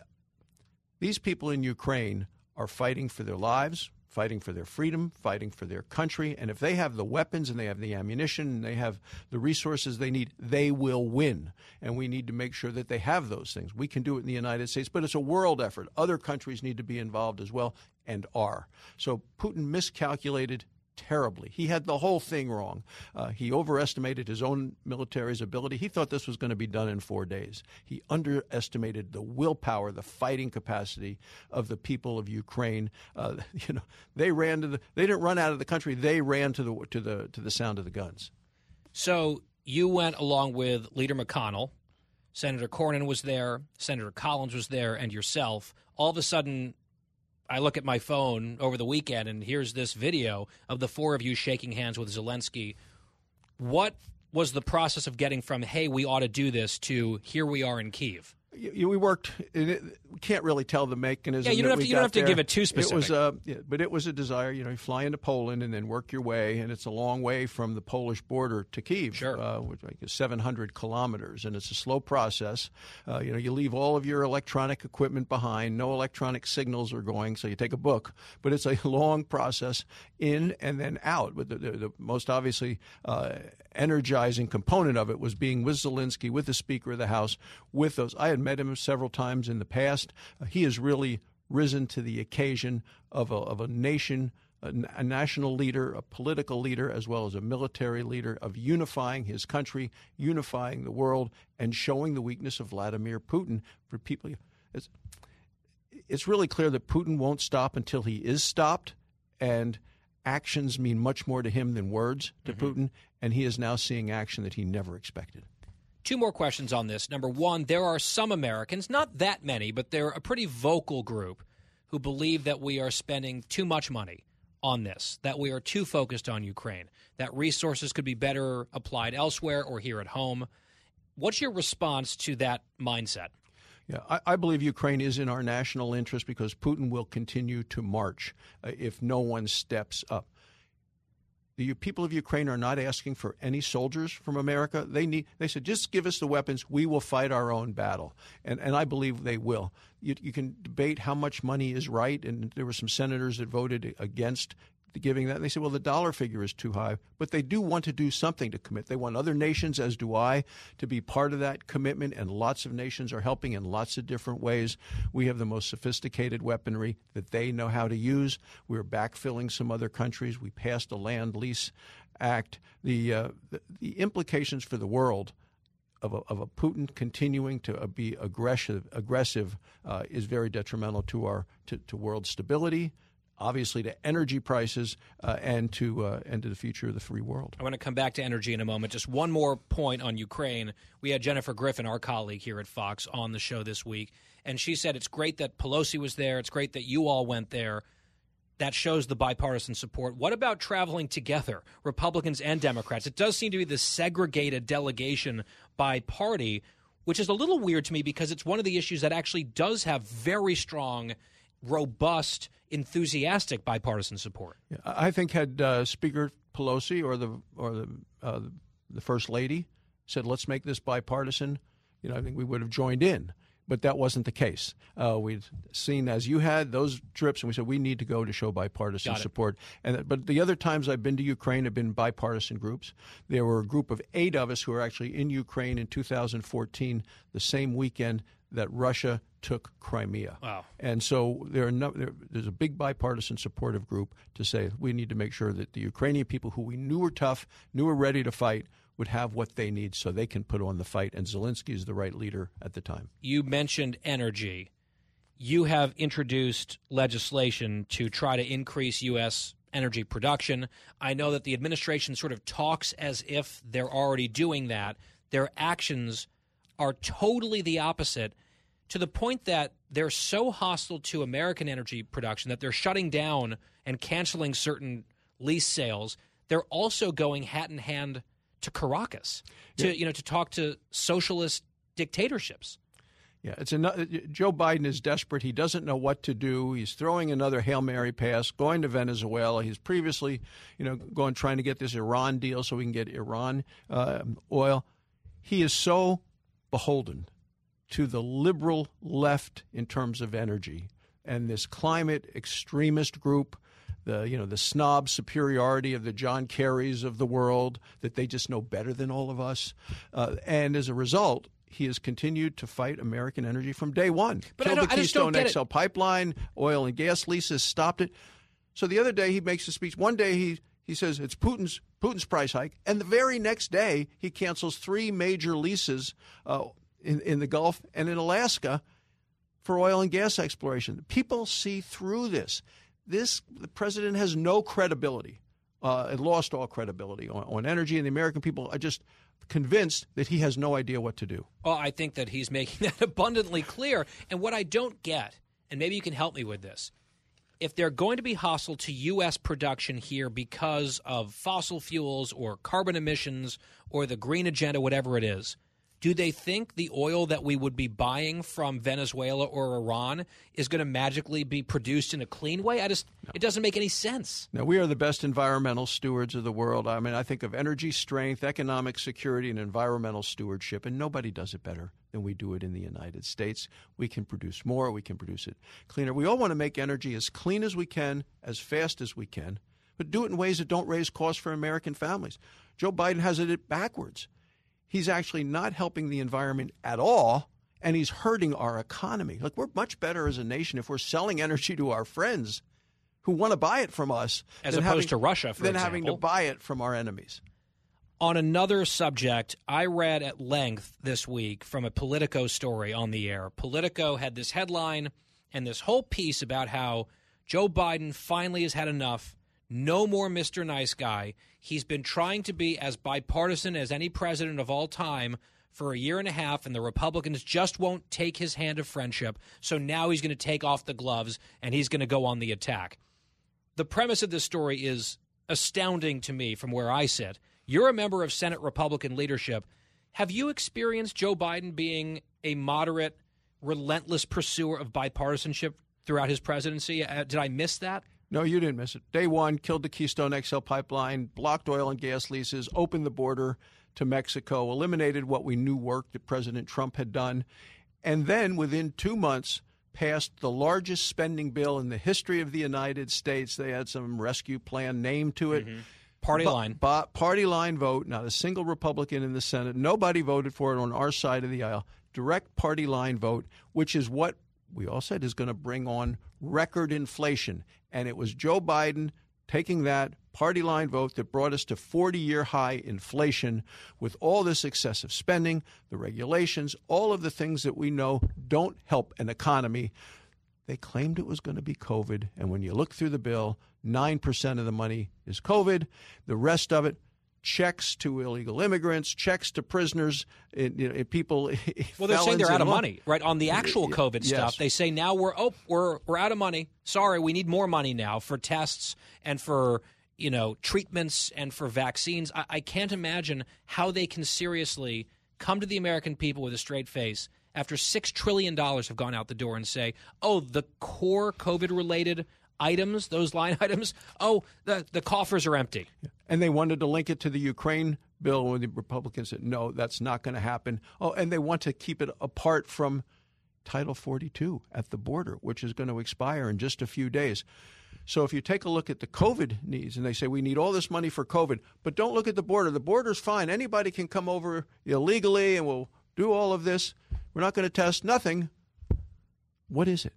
these people in Ukraine are fighting for their lives, fighting for their freedom, fighting for their country. And if they have the weapons and they have the ammunition and they have the resources they need, they will win. And we need to make sure that they have those things. We can do it in the United States, but it's a world effort. Other countries need to be involved as well and are. So Putin miscalculated terribly. He had the whole thing wrong. Uh, he overestimated his own military's ability. He thought this was going to be done in four days. He underestimated the willpower, the fighting capacity of the people of Ukraine. Uh, you know, they ran to the. They didn't run out of the country. They ran to the to the to the sound of the guns. So you went along with Leader McConnell. Senator Cornyn was there. Senator Collins was there, and yourself. All of a sudden, I look at my phone over the weekend and here's this video of the four of you shaking hands with Zelensky. What was the process of getting from "Hey, we ought to do this" to "Here we are in Kiev"? You, we worked. It, we can't really tell the mechanism. Yeah, you don't have to- you don't have to give it too specific. It was, uh, yeah, but it was a desire. You know, you fly into Poland and then work your way, and it's a long way from the Polish border to Kiev. Sure, uh, which like is 700 kilometers, and it's a slow process. Uh, you know, you leave all of your electronic equipment behind. No electronic signals are going, so you take a book. But it's a long process in and then out. But the, the, the most obviously uh, energizing component of it was being with Zelensky, with the Speaker of the House, with those. I had met him several times in the past. Uh, he has really risen to the occasion of a, of a nation. A, a national leader, a political leader, as well as a military leader, of unifying his country, unifying the world, and showing the weakness of Vladimir Putin for people. It's, it's really clear that Putin won't stop until he is stopped, and actions mean much more to him than words to Putin, and he is now seeing action that he never expected. Two more questions on this. Number one, there are some Americans, not that many, but they're a pretty vocal group who believe that we are spending too much money on this, that we are too focused on Ukraine, that resources could be better applied elsewhere or here at home. What's your response to that mindset? Yeah, I, I believe Ukraine is in our national interest because Putin will continue to march uh, if no one steps up. The people of Ukraine are not asking for any soldiers from America. They need. They said, just give us the weapons. We will fight our own battle, and and I believe they will. You, you can debate how much money is right, and there were some senators that voted against giving that. And they say, well, the dollar figure is too high, but they do want to do something to commit. They want other nations, as do I, to be part of that commitment, and lots of nations are helping in lots of different ways. We have the most sophisticated weaponry that they know how to use. We're backfilling some other countries. We passed a lend lease act. The, uh, the, the implications for the world of a, of a Putin continuing to uh, be aggressive, aggressive uh, is very detrimental to our to, to world stability, obviously to energy prices, uh, and to uh, and to the future of the free world. I want to come back to energy in a moment. Just one more point on Ukraine. We had Jennifer Griffin, our colleague here at Fox, on the show this week, and she said it's great that Pelosi was there. It's great that you all went there. That shows the bipartisan support. What about traveling together, Republicans and Democrats? It does seem to be the segregated delegation by party, which is a little weird to me because it's one of the issues that actually does have very strong, robust, enthusiastic bipartisan support. Yeah, I think had uh, Speaker Pelosi or the or the uh, the First Lady said, "Let's make this bipartisan," you know, I think we would have joined in. But that wasn't the case. Uh, we'd seen, as you had, those trips, and we said we need to go to show bipartisan support. And but the other times I've been to Ukraine have been bipartisan groups. There were a group of eight of us who were actually in Ukraine in 2014, the same weekend that Russia took Crimea. Wow. And so there are no, there, there's a big bipartisan supportive group to say we need to make sure that the Ukrainian people who we knew were tough, knew were ready to fight, would have what they need so they can put on the fight. And Zelensky is the right leader at the time. You mentioned energy. You have introduced legislation to try to increase U.S. energy production. I know that the administration sort of talks as if they're already doing that. Their actions are totally the opposite to the point that they're so hostile to American energy production that they're shutting down and canceling certain lease sales. They're also going hat in hand to Caracas to Yeah. you know to talk to socialist dictatorships. Yeah, it's another. Joe Biden is desperate. He doesn't know what to do. He's throwing another hail mary pass, going to Venezuela. He's previously, you know, going trying to get this Iran deal so we can get Iran uh, oil. He is so beholden to the liberal left in terms of energy and this climate extremist group the you know the snob superiority of the John Kerrys of the world that they just know better than all of us, uh, and as a result, he has continued to fight American energy from day one. But I Killed don't- the I just don't Keystone get it. XL pipeline, oil and gas leases, stopped it. So the other day he makes a speech. One day he he says it's Putin's Putin's price hike, and the very next day he cancels three major leases uh, in in the Gulf and in Alaska for oil and gas exploration. People see through this. This the president has no credibility. Uh, lost all credibility on, on energy, and the American people are just convinced that he has no idea what to do. Well, I think that he's making that abundantly clear. And what I don't get, and maybe you can help me with this, if they're going to be hostile to U.S. production here because of fossil fuels or carbon emissions or the green agenda, whatever it is, do they think the oil that we would be buying from Venezuela or Iran is going to magically be produced in a clean way? I just it doesn't make any sense. Now, we are the best environmental stewards of the world. I mean, I think of energy strength, economic security, and environmental stewardship, and nobody does it better than we do it in the United States. We can produce more, we can produce it cleaner. We all want to make energy as clean as we can, as fast as we can, but do it in ways that don't raise costs for American families. Joe Biden has it backwards he's actually not helping the environment at all and he's hurting our economy. Like we're much better as a nation if we're selling energy to our friends who want to buy it from us as opposed having, to Russia for than example. having to buy it from our enemies. On another subject, I read at length this week from a Politico story on the air. Politico had this headline and this whole piece about how Joe Biden finally has had enough. No more Mr. Nice Guy. He's been trying to be as bipartisan as any president of all time for a year and a half, and the Republicans just won't take his hand of friendship. So now he's going to take off the gloves and he's going to go on the attack. The premise of this story is astounding to me from where I sit. You're a member of Senate Republican leadership. Have you experienced Joe Biden being a moderate, relentless pursuer of bipartisanship throughout his presidency? Uh, did I miss that? No, you didn't miss it. Day one, killed the Keystone XL pipeline, blocked oil and gas leases, opened the border to Mexico, eliminated what we knew worked that President Trump had done, and then within two months, passed the largest spending bill in the history of the United States. They had some rescue plan name to it. Mm-hmm. Party line. party line vote. Not a single Republican in the Senate. Nobody voted for it on our side of the aisle. Direct party line vote, which is what we all said is going to bring on record inflation. And it was Joe Biden taking that party line vote that brought us to 40 year high inflation with all this excessive spending, the regulations, all of the things that we know don't help an economy. They claimed it was going to be COVID. And when you look through the bill, 9% of the money is COVID. The rest of it, checks to illegal immigrants, checks to prisoners, it, you know, eh, people. Well, they're saying they're out of money, right? On the actual COVID yes. stuff, they say now we're oh we're we're out of money. Sorry, we need more money now for tests and for you know treatments and for vaccines. I, I can't imagine how they can seriously come to the American people with a straight face after six trillion dollars have gone out the door and say, oh, the core COVID related items, those line items, oh, the the coffers are empty. And they wanted to link it to the Ukraine bill when the Republicans said, no, that's not going to happen. Oh, and they want to keep it apart from Title 42 at the border, which is going to expire in just a few days. So if you take a look at the COVID needs, and they say we need all this money for COVID, but don't look at the border. The border's fine. Anybody can come over illegally, and we'll do all of this. We're not going to test nothing. What is it?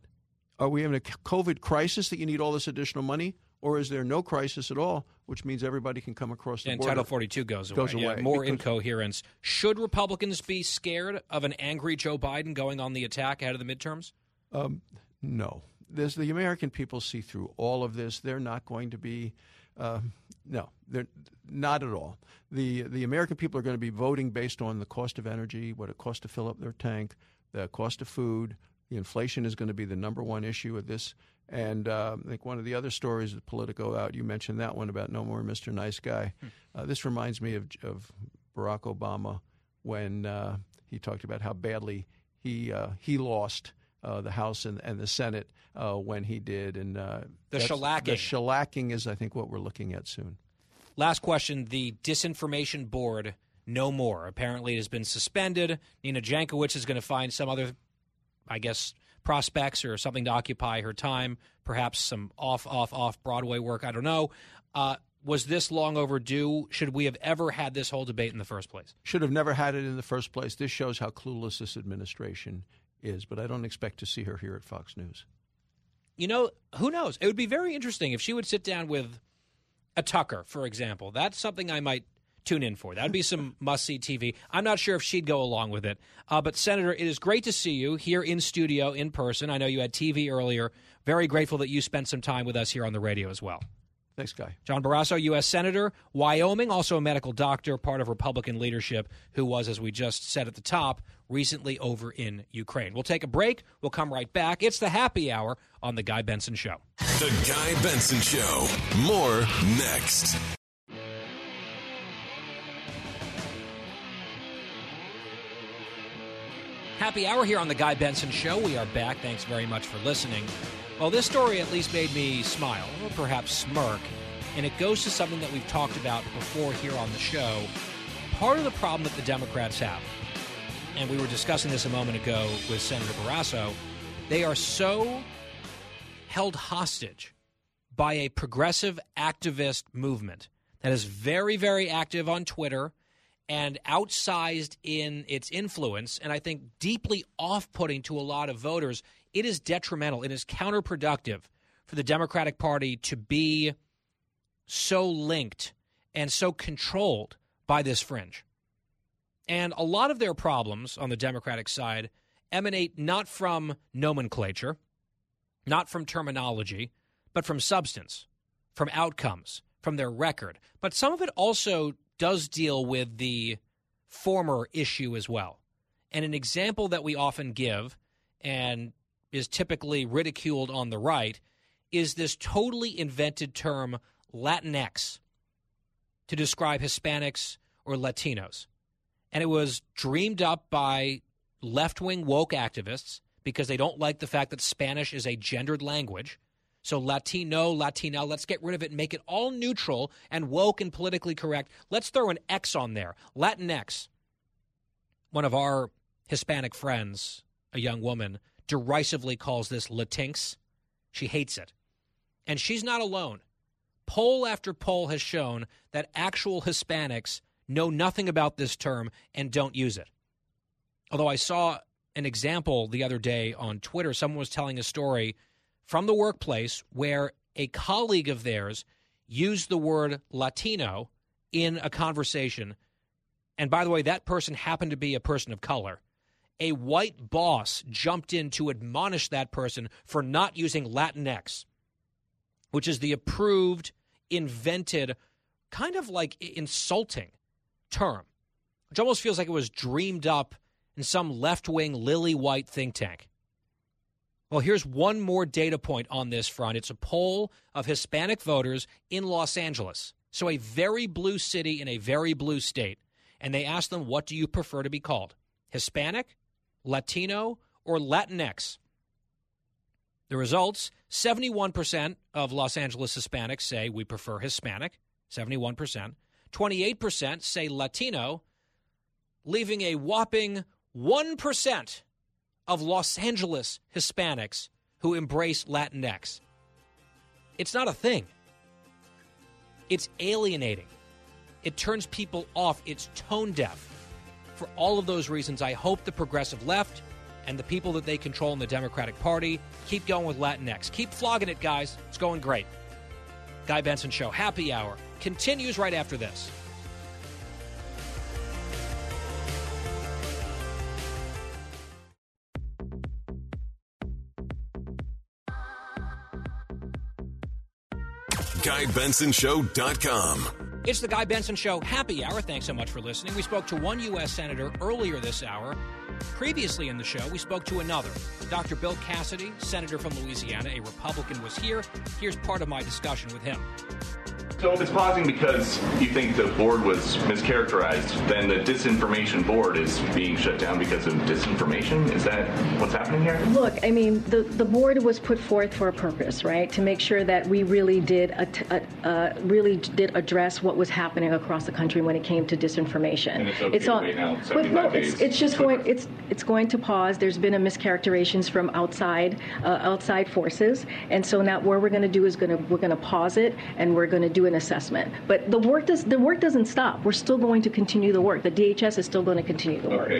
Are we having a COVID crisis that you need all this additional money, or is there no crisis at all, which means everybody can come across the and border? Title 42 goes away. Goes Yeah, more incoherence. Should Republicans be scared of an angry Joe Biden going on the attack ahead of the midterms? Um, no. There's, the American people see through all of this. They're not going to be, uh, no, they're not at all. The, the American people are going to be voting based on the cost of energy, what it costs to fill up their tank, the cost of food. The inflation is going to be the number one issue of this. And uh, I think one of the other stories that Politico out, you mentioned that one about no more Mr. Nice Guy. Uh, this reminds me of, of Barack Obama when uh, he talked about how badly he uh, he lost uh, the House and, and the Senate uh, when he did, and uh, The shellacking. The shellacking is, I think, what we're looking at soon. Last question. The disinformation board, no more. Apparently, it has been suspended. Nina Jankowicz is going to find some other, I guess, prospects or something to occupy her time. Perhaps some off, off, off Broadway work. I don't know. Uh, was this long overdue? Should we have ever had this whole debate in the first place? Should have never had it in the first place. This shows how clueless this administration is, but I don't expect to see her here at Fox News. You know, who knows? It would be very interesting if she would sit down with a Tucker, for example. That's something I might tune in for. That would be some must see TV. I'm not sure if she'd go along with it. Uh, but, Senator, it is great to see you here in studio in person. I know you had TV earlier. Very grateful that you spent some time with us here on the radio as well. Thanks, Guy. John Barrasso, U.S. Senator, Wyoming, also a medical doctor, part of Republican leadership, who was, as we just said at the top, recently over in Ukraine. We'll take a break. We'll come right back. It's the happy hour on The Guy Benson Show. The Guy Benson Show. More next. Happy hour here on The Guy Benson Show. We are back. Thanks very much for listening. Well, this story at least made me smile, or perhaps smirk, and it goes to something that we've talked about before here on the show. Part of the problem that the Democrats have, and we were discussing this a moment ago with Senator Barrasso, they are so held hostage by a progressive activist movement that is very, very active on Twitter and outsized in its influence, and I think deeply off putting to a lot of voters. It is detrimental, it is counterproductive for the Democratic Party to be so linked and so controlled by this fringe. And a lot of their problems on the Democratic side emanate not from nomenclature, not from terminology, but from substance, from outcomes, from their record. But some of it also does deal with the former issue as well. And an example that we often give and is typically ridiculed on the right is this totally invented term Latinx to describe Hispanics or Latinos. And it was dreamed up by left wing woke activists because they don't like the fact that Spanish is a gendered language. So Latino, Latina, let's get rid of it and make it all neutral and woke and politically correct. Let's throw an X on there. Latinx. One of our Hispanic friends, a young woman, derisively calls this Latinx. She hates it. And she's not alone. Poll after poll has shown that actual Hispanics know nothing about this term and don't use it. Although I saw an example the other day on Twitter, someone was telling a story from the workplace where a colleague of theirs used the word Latino in a conversation. And by the way, that person happened to be a person of color. A white boss jumped in to admonish that person for not using Latinx, which is the approved, invented, kind of like insulting term, which almost feels like it was dreamed up in some left wing lily white think tank. Well, here's one more data point on this front. It's a poll of Hispanic voters in Los Angeles. So, a very blue city in a very blue state. And they asked them, what do you prefer to be called? Hispanic, Latino, or Latinx? The results 71% of Los Angeles Hispanics say we prefer Hispanic, 71%. 28% say Latino, leaving a whopping 1% of Los Angeles Hispanics who embrace Latinx. It's not a thing. It's alienating. It turns people off. It's tone deaf. For all of those reasons, I hope the progressive left and the people that they control in the Democratic Party keep going with Latinx. Keep flogging it, guys. It's going great. Guy Benson Show, happy hour, continues right after this. GuyBensonShow.com. It's the Guy Benson Show happy hour. Thanks so much for listening. We spoke to one U.S. Senator earlier this hour. Previously in the show, we spoke to another. Dr. Bill Cassidy, Senator from Louisiana, a Republican, was here. Here's part of my discussion with him. So if it's pausing because you think the board was mischaracterized, then the disinformation board is being shut down because of disinformation? Is that what's happening here? Look, I mean, the, the board was put forth for a purpose, right? To make sure that we really did a, uh, really did address what was happening across the country when it came to disinformation. And it's okay it's all, wait now, but no, it's, it's just going it's it's going to pause. There's been a mischaracterizations from outside uh, outside forces, and so now what we're going to do is going to we're going to pause it and we're going to do an assessment. But the work does the work doesn't stop. We're still going to continue the work. The DHS is still going to continue the work.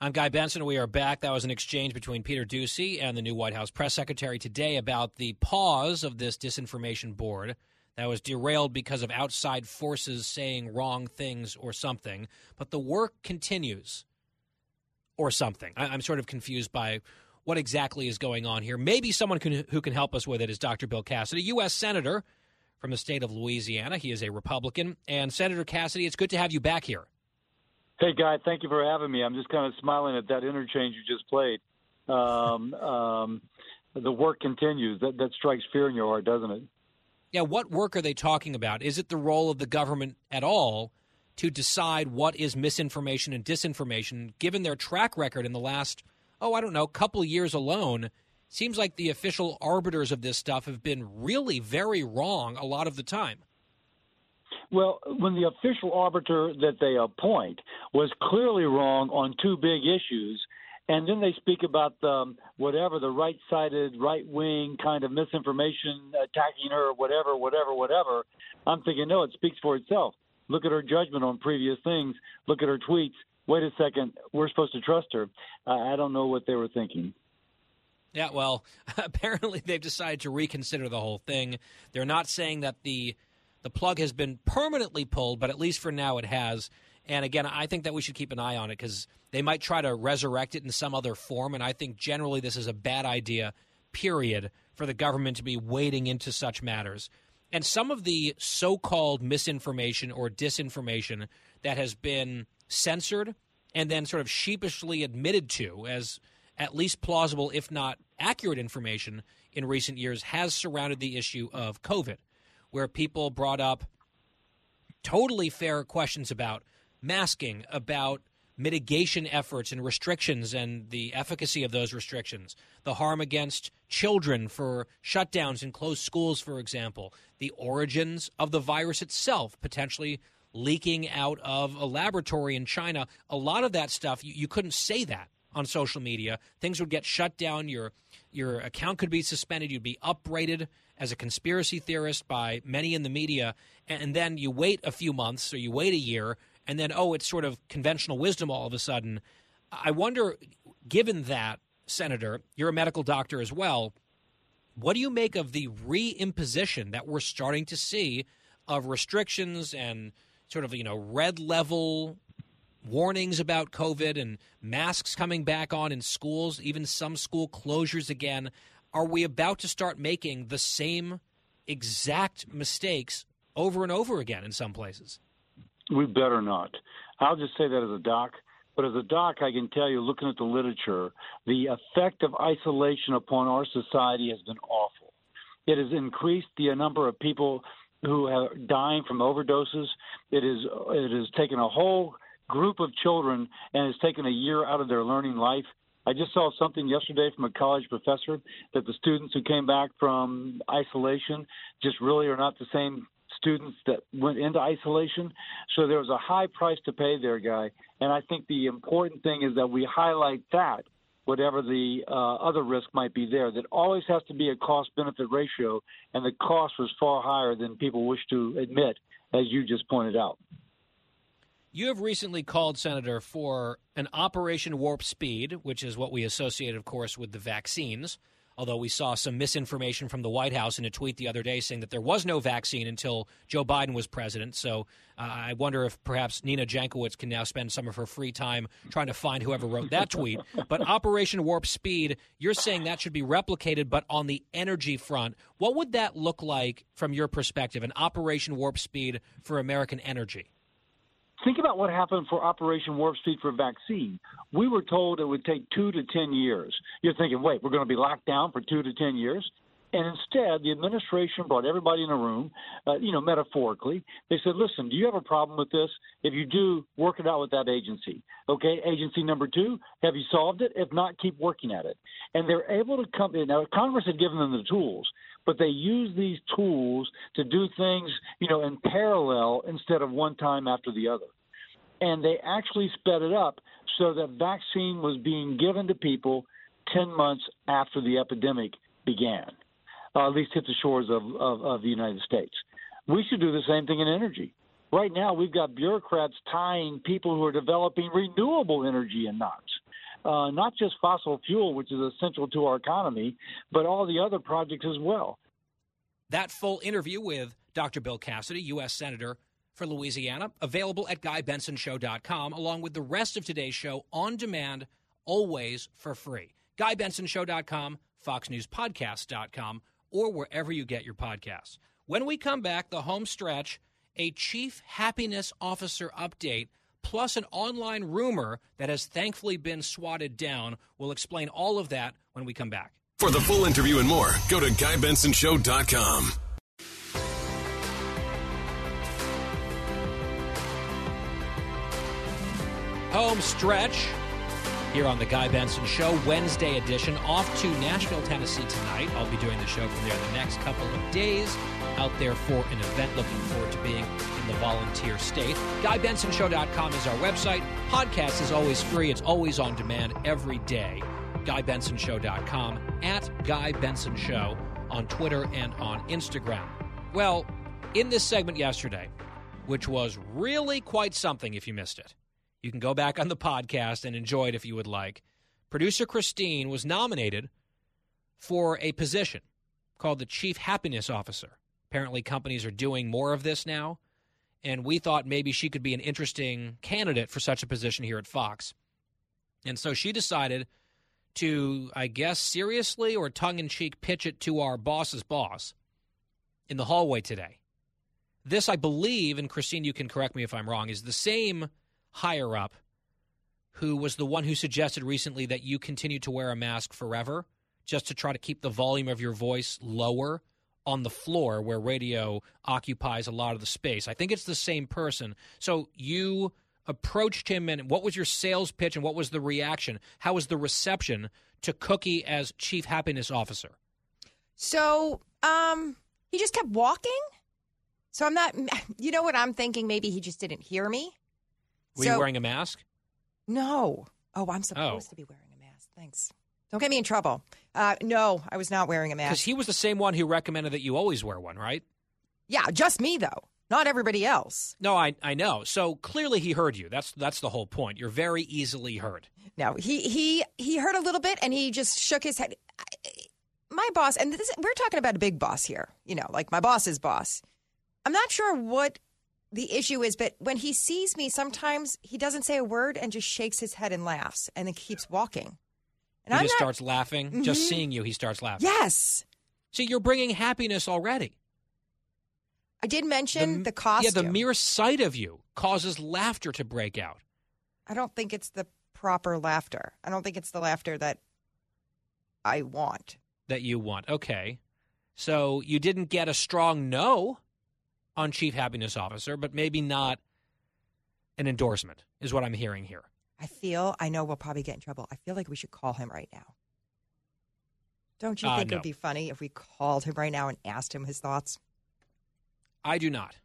I'm Guy Benson. We are back. That was an exchange between Peter Doocy and the new White House press secretary today about the pause of this disinformation board that was derailed because of outside forces saying wrong things or something. But the work continues or something. I, am sort of confused by what exactly is going on here. Maybe someone can, who can help us with it is Dr. Bill Cassidy, U.S. Senator from the state of Louisiana. He is a Republican. And Senator Cassidy, it's good to have you back here. Hey, Guy, thank you for having me. I'm just kind of smiling at that interchange you just played. Um, um, the work continues. That, that strikes fear in your heart, doesn't it? Yeah, what work are they talking about? Is it the role of the government at all to decide what is misinformation and disinformation, given their track record in the last, oh, I don't know, couple years alone? Seems like the official arbiters of this stuff have been really very wrong a lot of the time. Well, when the official arbiter that they appoint was clearly wrong on two big issues, and then they speak about um, whatever the right-sided, right-wing kind of misinformation attacking her, whatever, whatever, whatever. I'm thinking, no, it speaks for itself. Look at her judgment on previous things. Look at her tweets. Wait a second, we're supposed to trust her. I don't know what they were thinking. Yeah, well, apparently they've decided to reconsider the whole thing. They're not saying that the the plug has been permanently pulled, but at least for now it has. And again, I think that we should keep an eye on it because they might try to resurrect it in some other form. And I think generally this is a bad idea, period, for the government to be wading into such matters. And some of the so called misinformation or disinformation that has been censored and then sort of sheepishly admitted to as at least plausible, if not accurate information in recent years has surrounded the issue of COVID where people brought up totally fair questions about masking, about mitigation efforts and restrictions and the efficacy of those restrictions, the harm against children for shutdowns and closed schools, for example, the origins of the virus itself, potentially leaking out of a laboratory in China. A lot of that stuff, you, you couldn't say that on social media. Things would get shut down. Your your account could be suspended. You'd be uprated as a conspiracy theorist by many in the media, and then you wait a few months or you wait a year, and then, oh, it's sort of conventional wisdom all of a sudden. I wonder, given that, Senator, you're a medical doctor as well, what do you make of the reimposition that we're starting to see of restrictions and sort of, you know, red level warnings about COVID and masks coming back on in schools, even some school closures again? are we about to start making the same exact mistakes over and over again in some places? We better not. I'll just say that as a doc. But as a doc, I can tell you, looking at the literature, the effect of isolation upon our society has been awful. It has increased the number of people who are dying from overdoses. It is it has taken a whole group of children and has taken a year out of their learning life. I just saw something yesterday from a college professor that the students who came back from isolation just really are not the same students that went into isolation. So there was a high price to pay there, guy. And I think the important thing is that we highlight that, whatever the uh, other risk might be there, that always has to be a cost benefit ratio. And the cost was far higher than people wish to admit, as you just pointed out. You have recently called, Senator, for an Operation Warp Speed, which is what we associate, of course, with the vaccines. Although we saw some misinformation from the White House in a tweet the other day saying that there was no vaccine until Joe Biden was president. So uh, I wonder if perhaps Nina Jankowicz can now spend some of her free time trying to find whoever wrote that tweet. But Operation Warp Speed, you're saying that should be replicated, but on the energy front. What would that look like from your perspective, an Operation Warp Speed for American energy? Think about what happened for Operation Warp Speed for vaccine. We were told it would take two to 10 years. You're thinking, wait, we're going to be locked down for two to 10 years? And instead, the administration brought everybody in a room, uh, you know, metaphorically. They said, listen, do you have a problem with this? If you do, work it out with that agency. Okay, agency number two, have you solved it? If not, keep working at it. And they're able to come in. Now, Congress had given them the tools, but they use these tools to do things, you know, in parallel instead of one time after the other. And they actually sped it up so that vaccine was being given to people 10 months after the epidemic began, uh, at least hit the shores of, of, of the United States. We should do the same thing in energy. Right now, we've got bureaucrats tying people who are developing renewable energy in knots uh, not just fossil fuel, which is essential to our economy, but all the other projects as well. That full interview with Dr. Bill Cassidy, U.S. Senator for Louisiana, available at GuyBensonShow.com, along with the rest of today's show on demand, always for free. GuyBensonShow.com, FoxNewsPodcast.com, or wherever you get your podcasts. When we come back, the home stretch, a chief happiness officer update, plus an online rumor that has thankfully been swatted down. We'll explain all of that when we come back. For the full interview and more, go to GuyBensonShow.com. Home stretch here on the Guy Benson Show, Wednesday edition. Off to Nashville, Tennessee tonight. I'll be doing the show from there the next couple of days. Out there for an event. Looking forward to being in the volunteer state. GuyBensonShow.com is our website. Podcast is always free. It's always on demand every day. GuyBensonShow.com at Guy Benson Show on Twitter and on Instagram. Well, in this segment yesterday, which was really quite something if you missed it, you can go back on the podcast and enjoy it if you would like. Producer Christine was nominated for a position called the Chief Happiness Officer. Apparently, companies are doing more of this now, and we thought maybe she could be an interesting candidate for such a position here at Fox. And so she decided to, I guess, seriously or tongue in cheek pitch it to our boss's boss in the hallway today. This, I believe, and Christine, you can correct me if I'm wrong, is the same higher up who was the one who suggested recently that you continue to wear a mask forever just to try to keep the volume of your voice lower on the floor where radio occupies a lot of the space. I think it's the same person. So you approached him and what was your sales pitch and what was the reaction? How was the reception to Cookie as chief happiness officer? So, um, he just kept walking. So I'm not, you know what I'm thinking? Maybe he just didn't hear me. Were So- you wearing a mask? No. Oh, I'm supposed Oh. to be wearing a mask. Thanks. Don't get me in trouble. Uh, no, I was not wearing a mask. Because he was the same one who recommended that you always wear one, right? yeah, just me though, not everybody else. No, I I know. So clearly he heard you. That's that's the whole point. You're very easily heard. No, he he he heard a little bit and he just shook his head. My boss, and this, we're talking about a big boss here. You know, like my boss's boss. I'm not sure what the issue is, but when he sees me, sometimes he doesn't say a word and just shakes his head and laughs, and then keeps walking. And he I'm just not- starts laughing. Just Mhm. seeing you, he starts laughing. Yes, See, you're bringing happiness already. I did mention the, costume. Yeah, the mere sight of you causes laughter to break out. I don't think it's the proper laughter. I don't think it's the laughter that I want. that you want. Okay. So you didn't get a strong no on chief happiness officer, but maybe not an endorsement, is what I'm hearing here. I feel, I know we'll probably get in trouble. I feel like we should call him right now. Don't you Uh, think it no. would be funny if we called him right now and asked him his thoughts? I do not.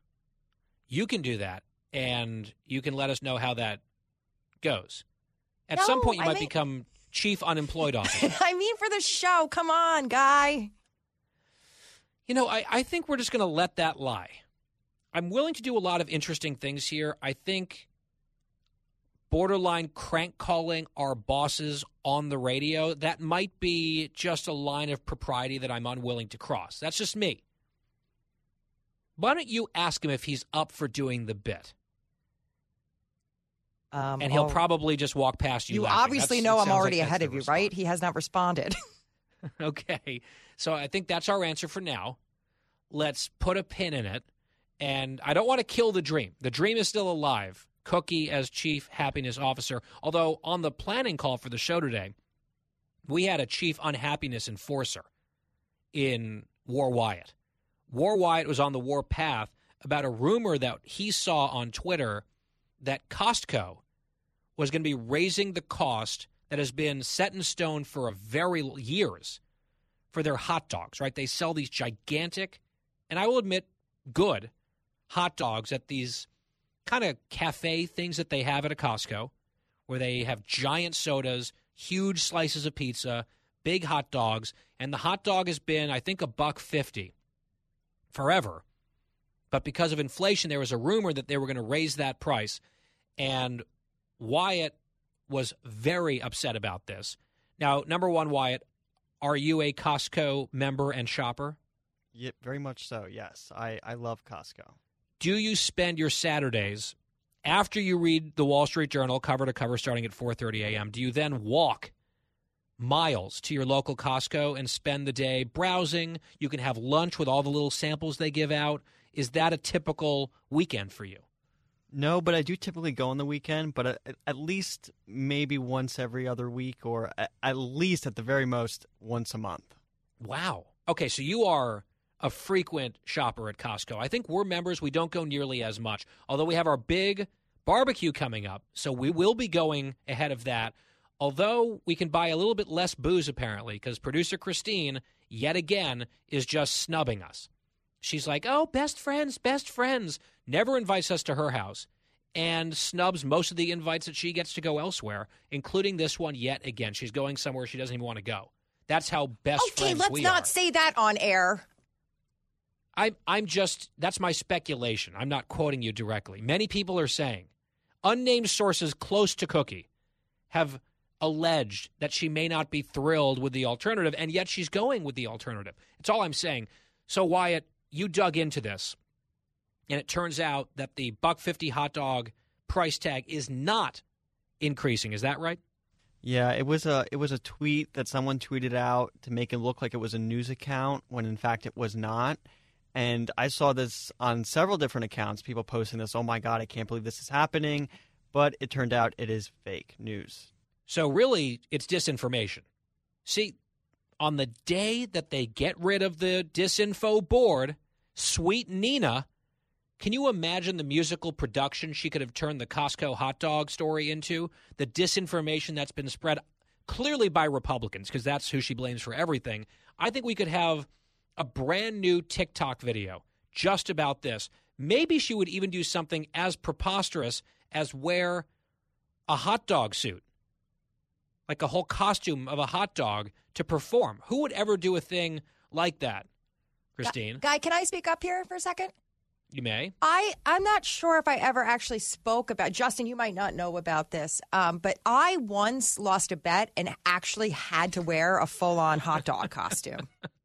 You can do that, and you can let us know how that goes. At some No, point, you I might mean- become chief unemployed officer. I mean, for the show. Come on, guy. You know, I, I think we're just going to let that lie. I'm willing to do a lot of interesting things here. I think borderline crank calling our bosses on the radio, that might be just a line of propriety that I'm unwilling to cross. That's just me. Why don't you ask him if he's up for doing the bit? Um, and he'll oh, probably just walk past you. You laughing. obviously That's- know I'm already like ahead of you, response. right? He has not responded. Okay. So I think that's our answer for now. Let's put a pin in it. And I don't want to kill the dream. The dream is still alive. Cookie as chief happiness officer. Although on the planning call for the show today, we had a chief unhappiness enforcer in War Wyatt. War Wyatt was on the war path about a rumor that he saw on Twitter that Costco was going to be raising the cost that has been set in stone for a very years for their hot dogs, right? They sell these gigantic, and I will admit, good hot dogs at these kind of cafe things that they have at a Costco, where they have giant sodas, huge slices of pizza, big hot dogs, and the hot dog has been, I think, a buck fifty forever. But because of inflation, there was a rumor that they were going to raise that price, and Wyatt was very upset about this. Now, number one, Wyatt, are you a Costco member and shopper? Yeah, very much so. Yes, I I love Costco. Do you spend your Saturdays after you read the Wall Street Journal cover to cover starting at 4:30 a.m.? Do you then walk miles to your local Costco and spend the day browsing. You can have lunch with all the little samples they give out. Is that a typical weekend for you? No, but I do typically go on the weekend, but at, least maybe once every other week, or at least at the very most once a month. Wow. Okay, so you are a frequent shopper at Costco. I think we're members. We don't go nearly as much, although we have our big barbecue coming up. So we will be going ahead of that. Although we can buy a little bit less booze, apparently, because producer Christine, yet again, is just snubbing us. She's like, oh, best friends, best friends. Never invites us to her house and snubs most of the invites that she gets to go elsewhere, including this one yet again. She's going somewhere she doesn't even want to go. That's how best Okay, friends Okay, let's not are. say that on air. I, I'm just, that's my speculation. I'm not quoting you directly. Many people are saying, unnamed sources close to Cookie have alleged that she may not be thrilled with the alternative, and yet she's going with the alternative. It's all I'm saying. So, Wyatt, you dug into this, and it turns out that the buck fifty hot dog price tag is not increasing. Is that right? Yeah, it was a it was a tweet that someone tweeted out to make it look like it was a news account when in fact it was not. And I saw this on several different accounts, people posting this, "Oh my god, I can't believe this is happening." But it turned out it is fake news. So really, it's disinformation. See, on the day that they get rid of the disinfo board, Sweet Nina, can you imagine the musical production she could have turned the Costco hot dog story into? The disinformation that's been spread clearly by Republicans, because that's who she blames for everything. I think we could have a brand new TikTok video just about this. Maybe she would even do something as preposterous as wear a hot dog suit like a whole costume of a hot dog to perform. Who would ever do a thing like that? Christine, Guy, can I speak up here for a second? you may. I I'm not sure if I ever actually spoke about Justin. You might not know about this, um, but I once lost a bet and actually had to wear a full on hot dog costume.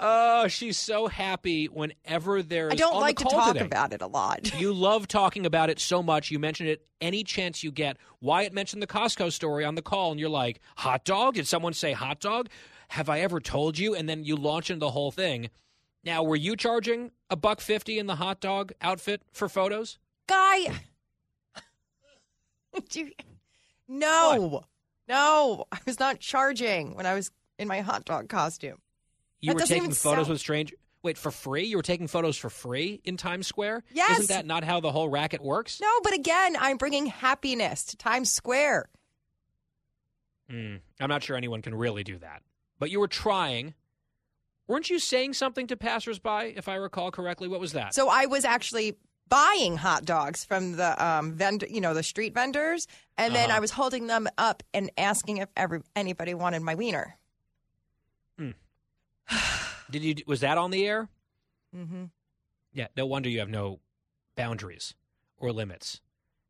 Oh, she's so happy whenever there's. I don't like to talk today. about it a lot. You love talking about it so much. You mention it any chance you get. Wyatt mentioned the Costco story on the call, and you're like, hot dog? Did someone say hot dog? Have I ever told you? And then you launch into the whole thing. Now, were you charging a buck fifty in the hot dog outfit for photos? Guy, you- no, no, I was not charging when I was in my hot dog costume. You That were taking photos sound- with strange. Wait, for free? You were taking photos for free in Times Square? Yes. Isn't that not how the whole racket works? No, but again, I'm bringing happiness to Times Square. Mm, I'm not sure anyone can really do that. But you were trying. Weren't you saying something to passersby, if I recall correctly? What was that? So I was actually buying hot dogs from the um, vendor, you know, the street vendors, and then Uh-huh. I was holding them up and asking if ever anybody wanted my wiener. Did you? Was that on the air? Mm-hmm. Yeah. No wonder you have no boundaries or limits.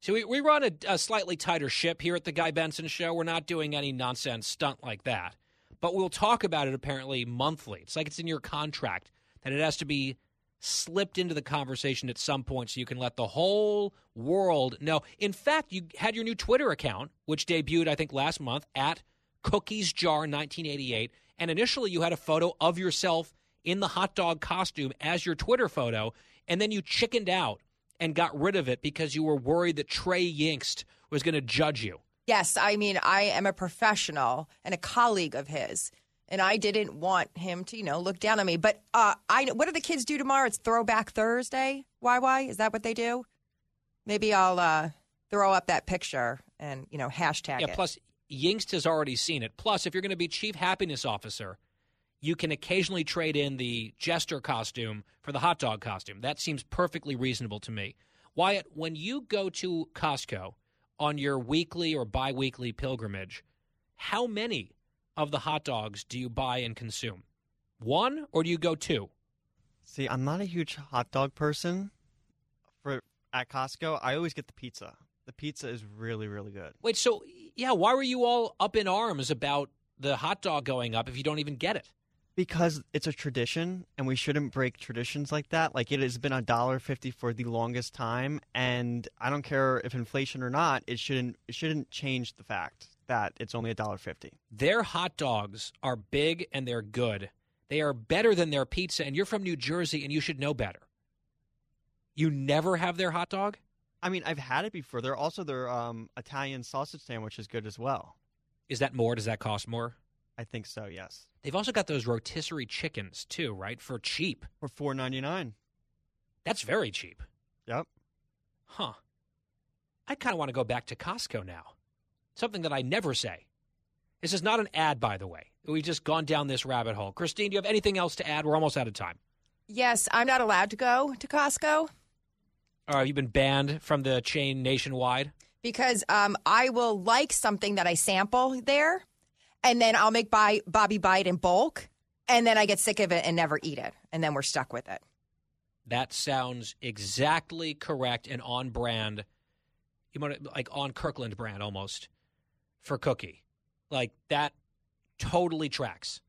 So we, we run a, a slightly tighter ship here at the Guy Benson Show. We're not doing any nonsense stunt like that. But we'll talk about it apparently monthly. It's like it's in your contract that it has to be slipped into the conversation at some point so you can let the whole world know. In fact, you had your new Twitter account, which debuted, I think, last month at Cookies Jar 1988. And initially, you had a photo of yourself in the hot dog costume as your Twitter photo. And then you chickened out and got rid of it because you were worried that Trey Yingst was going to judge you. Yes, I mean I am a professional and a colleague of his, and I didn't want him to, you know, look down on me. But uh, I, what do the kids do tomorrow? It's Throwback Thursday. Why? Why is that what they do? Maybe I'll uh, throw up that picture and you know hashtag Yeah, it. plus Yingst has already seen it. Plus, if you're going to be chief happiness officer, you can occasionally trade in the jester costume for the hot dog costume. That seems perfectly reasonable to me. Wyatt, when you go to Costco on your weekly or biweekly pilgrimage, how many of the hot dogs do you buy and consume? One or do you go two? See, I'm not a huge hot dog person. For at Costco, I always get the pizza. The pizza is really, really good. Wait, so yeah, why were you all up in arms about the hot dog going up if you don't even get it? Because it's a tradition, and we shouldn't break traditions like that. Like it has been a dollar fifty for the longest time, and I don't care if inflation or not. It shouldn't. It shouldn't change the fact. that it's only a dollar fifty. Their hot dogs are big and they're good. They are better than their pizza, and you're from New Jersey and you should know better. You never have their hot dog? I mean, I've had it before. They're also their um, Italian sausage sandwich is good as well. Is that more? Does that cost more? I think so. Yes. They've also got those rotisserie chickens too, right? For cheap. For four ninety nine. That's very cheap. Yep. Huh. I kind of want to go back to Costco now. Something that I never say. This is not an ad, by the way. We've just gone down this rabbit hole. Christine, do you have anything else to add? We're almost out of time. Yes, I'm not allowed to go to Costco Or have you been banned from the chain nationwide? because um, I will like something that I sample there, and then I'll make buy, Bobby buy it in bulk, and then I get sick of it and never eat it, and then we're stuck with it. That sounds exactly correct and on brand. You want to, like on Kirkland brand almost for Cookie. Like that totally tracks.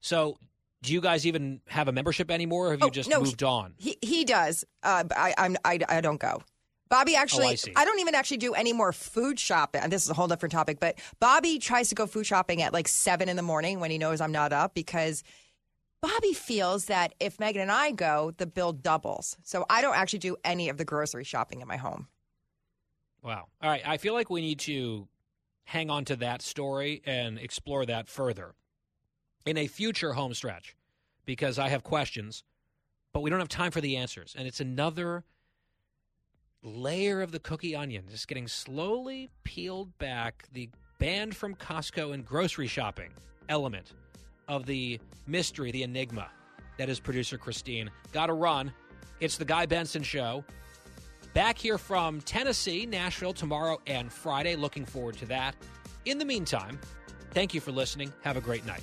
So, do you guys even have a membership anymore or have you just Oh, no, moved on? He he does. Uh, I I'm I, I don't go. Bobby actually, Oh, I see. don't even actually do any more food shopping. And this is a whole different topic, but Bobby tries to go food shopping at like seven in the morning when he knows I'm not up because Bobby feels that if Megan and I go, the bill doubles. So I don't actually do any of the grocery shopping in my home. Wow. All right. I feel like we need to hang on to that story and explore that further in a future home stretch because I have questions, but we don't have time for the answers. And it's another layer of the cookie onion just getting slowly peeled back. The banned from Costco and grocery shopping element of the mystery, the enigma that is producer Christine. Gotta run. It's the Guy Benson Show. Back here from Tennessee, Nashville tomorrow and Friday. Looking forward to that. In the meantime, thank you for listening. Have a great night.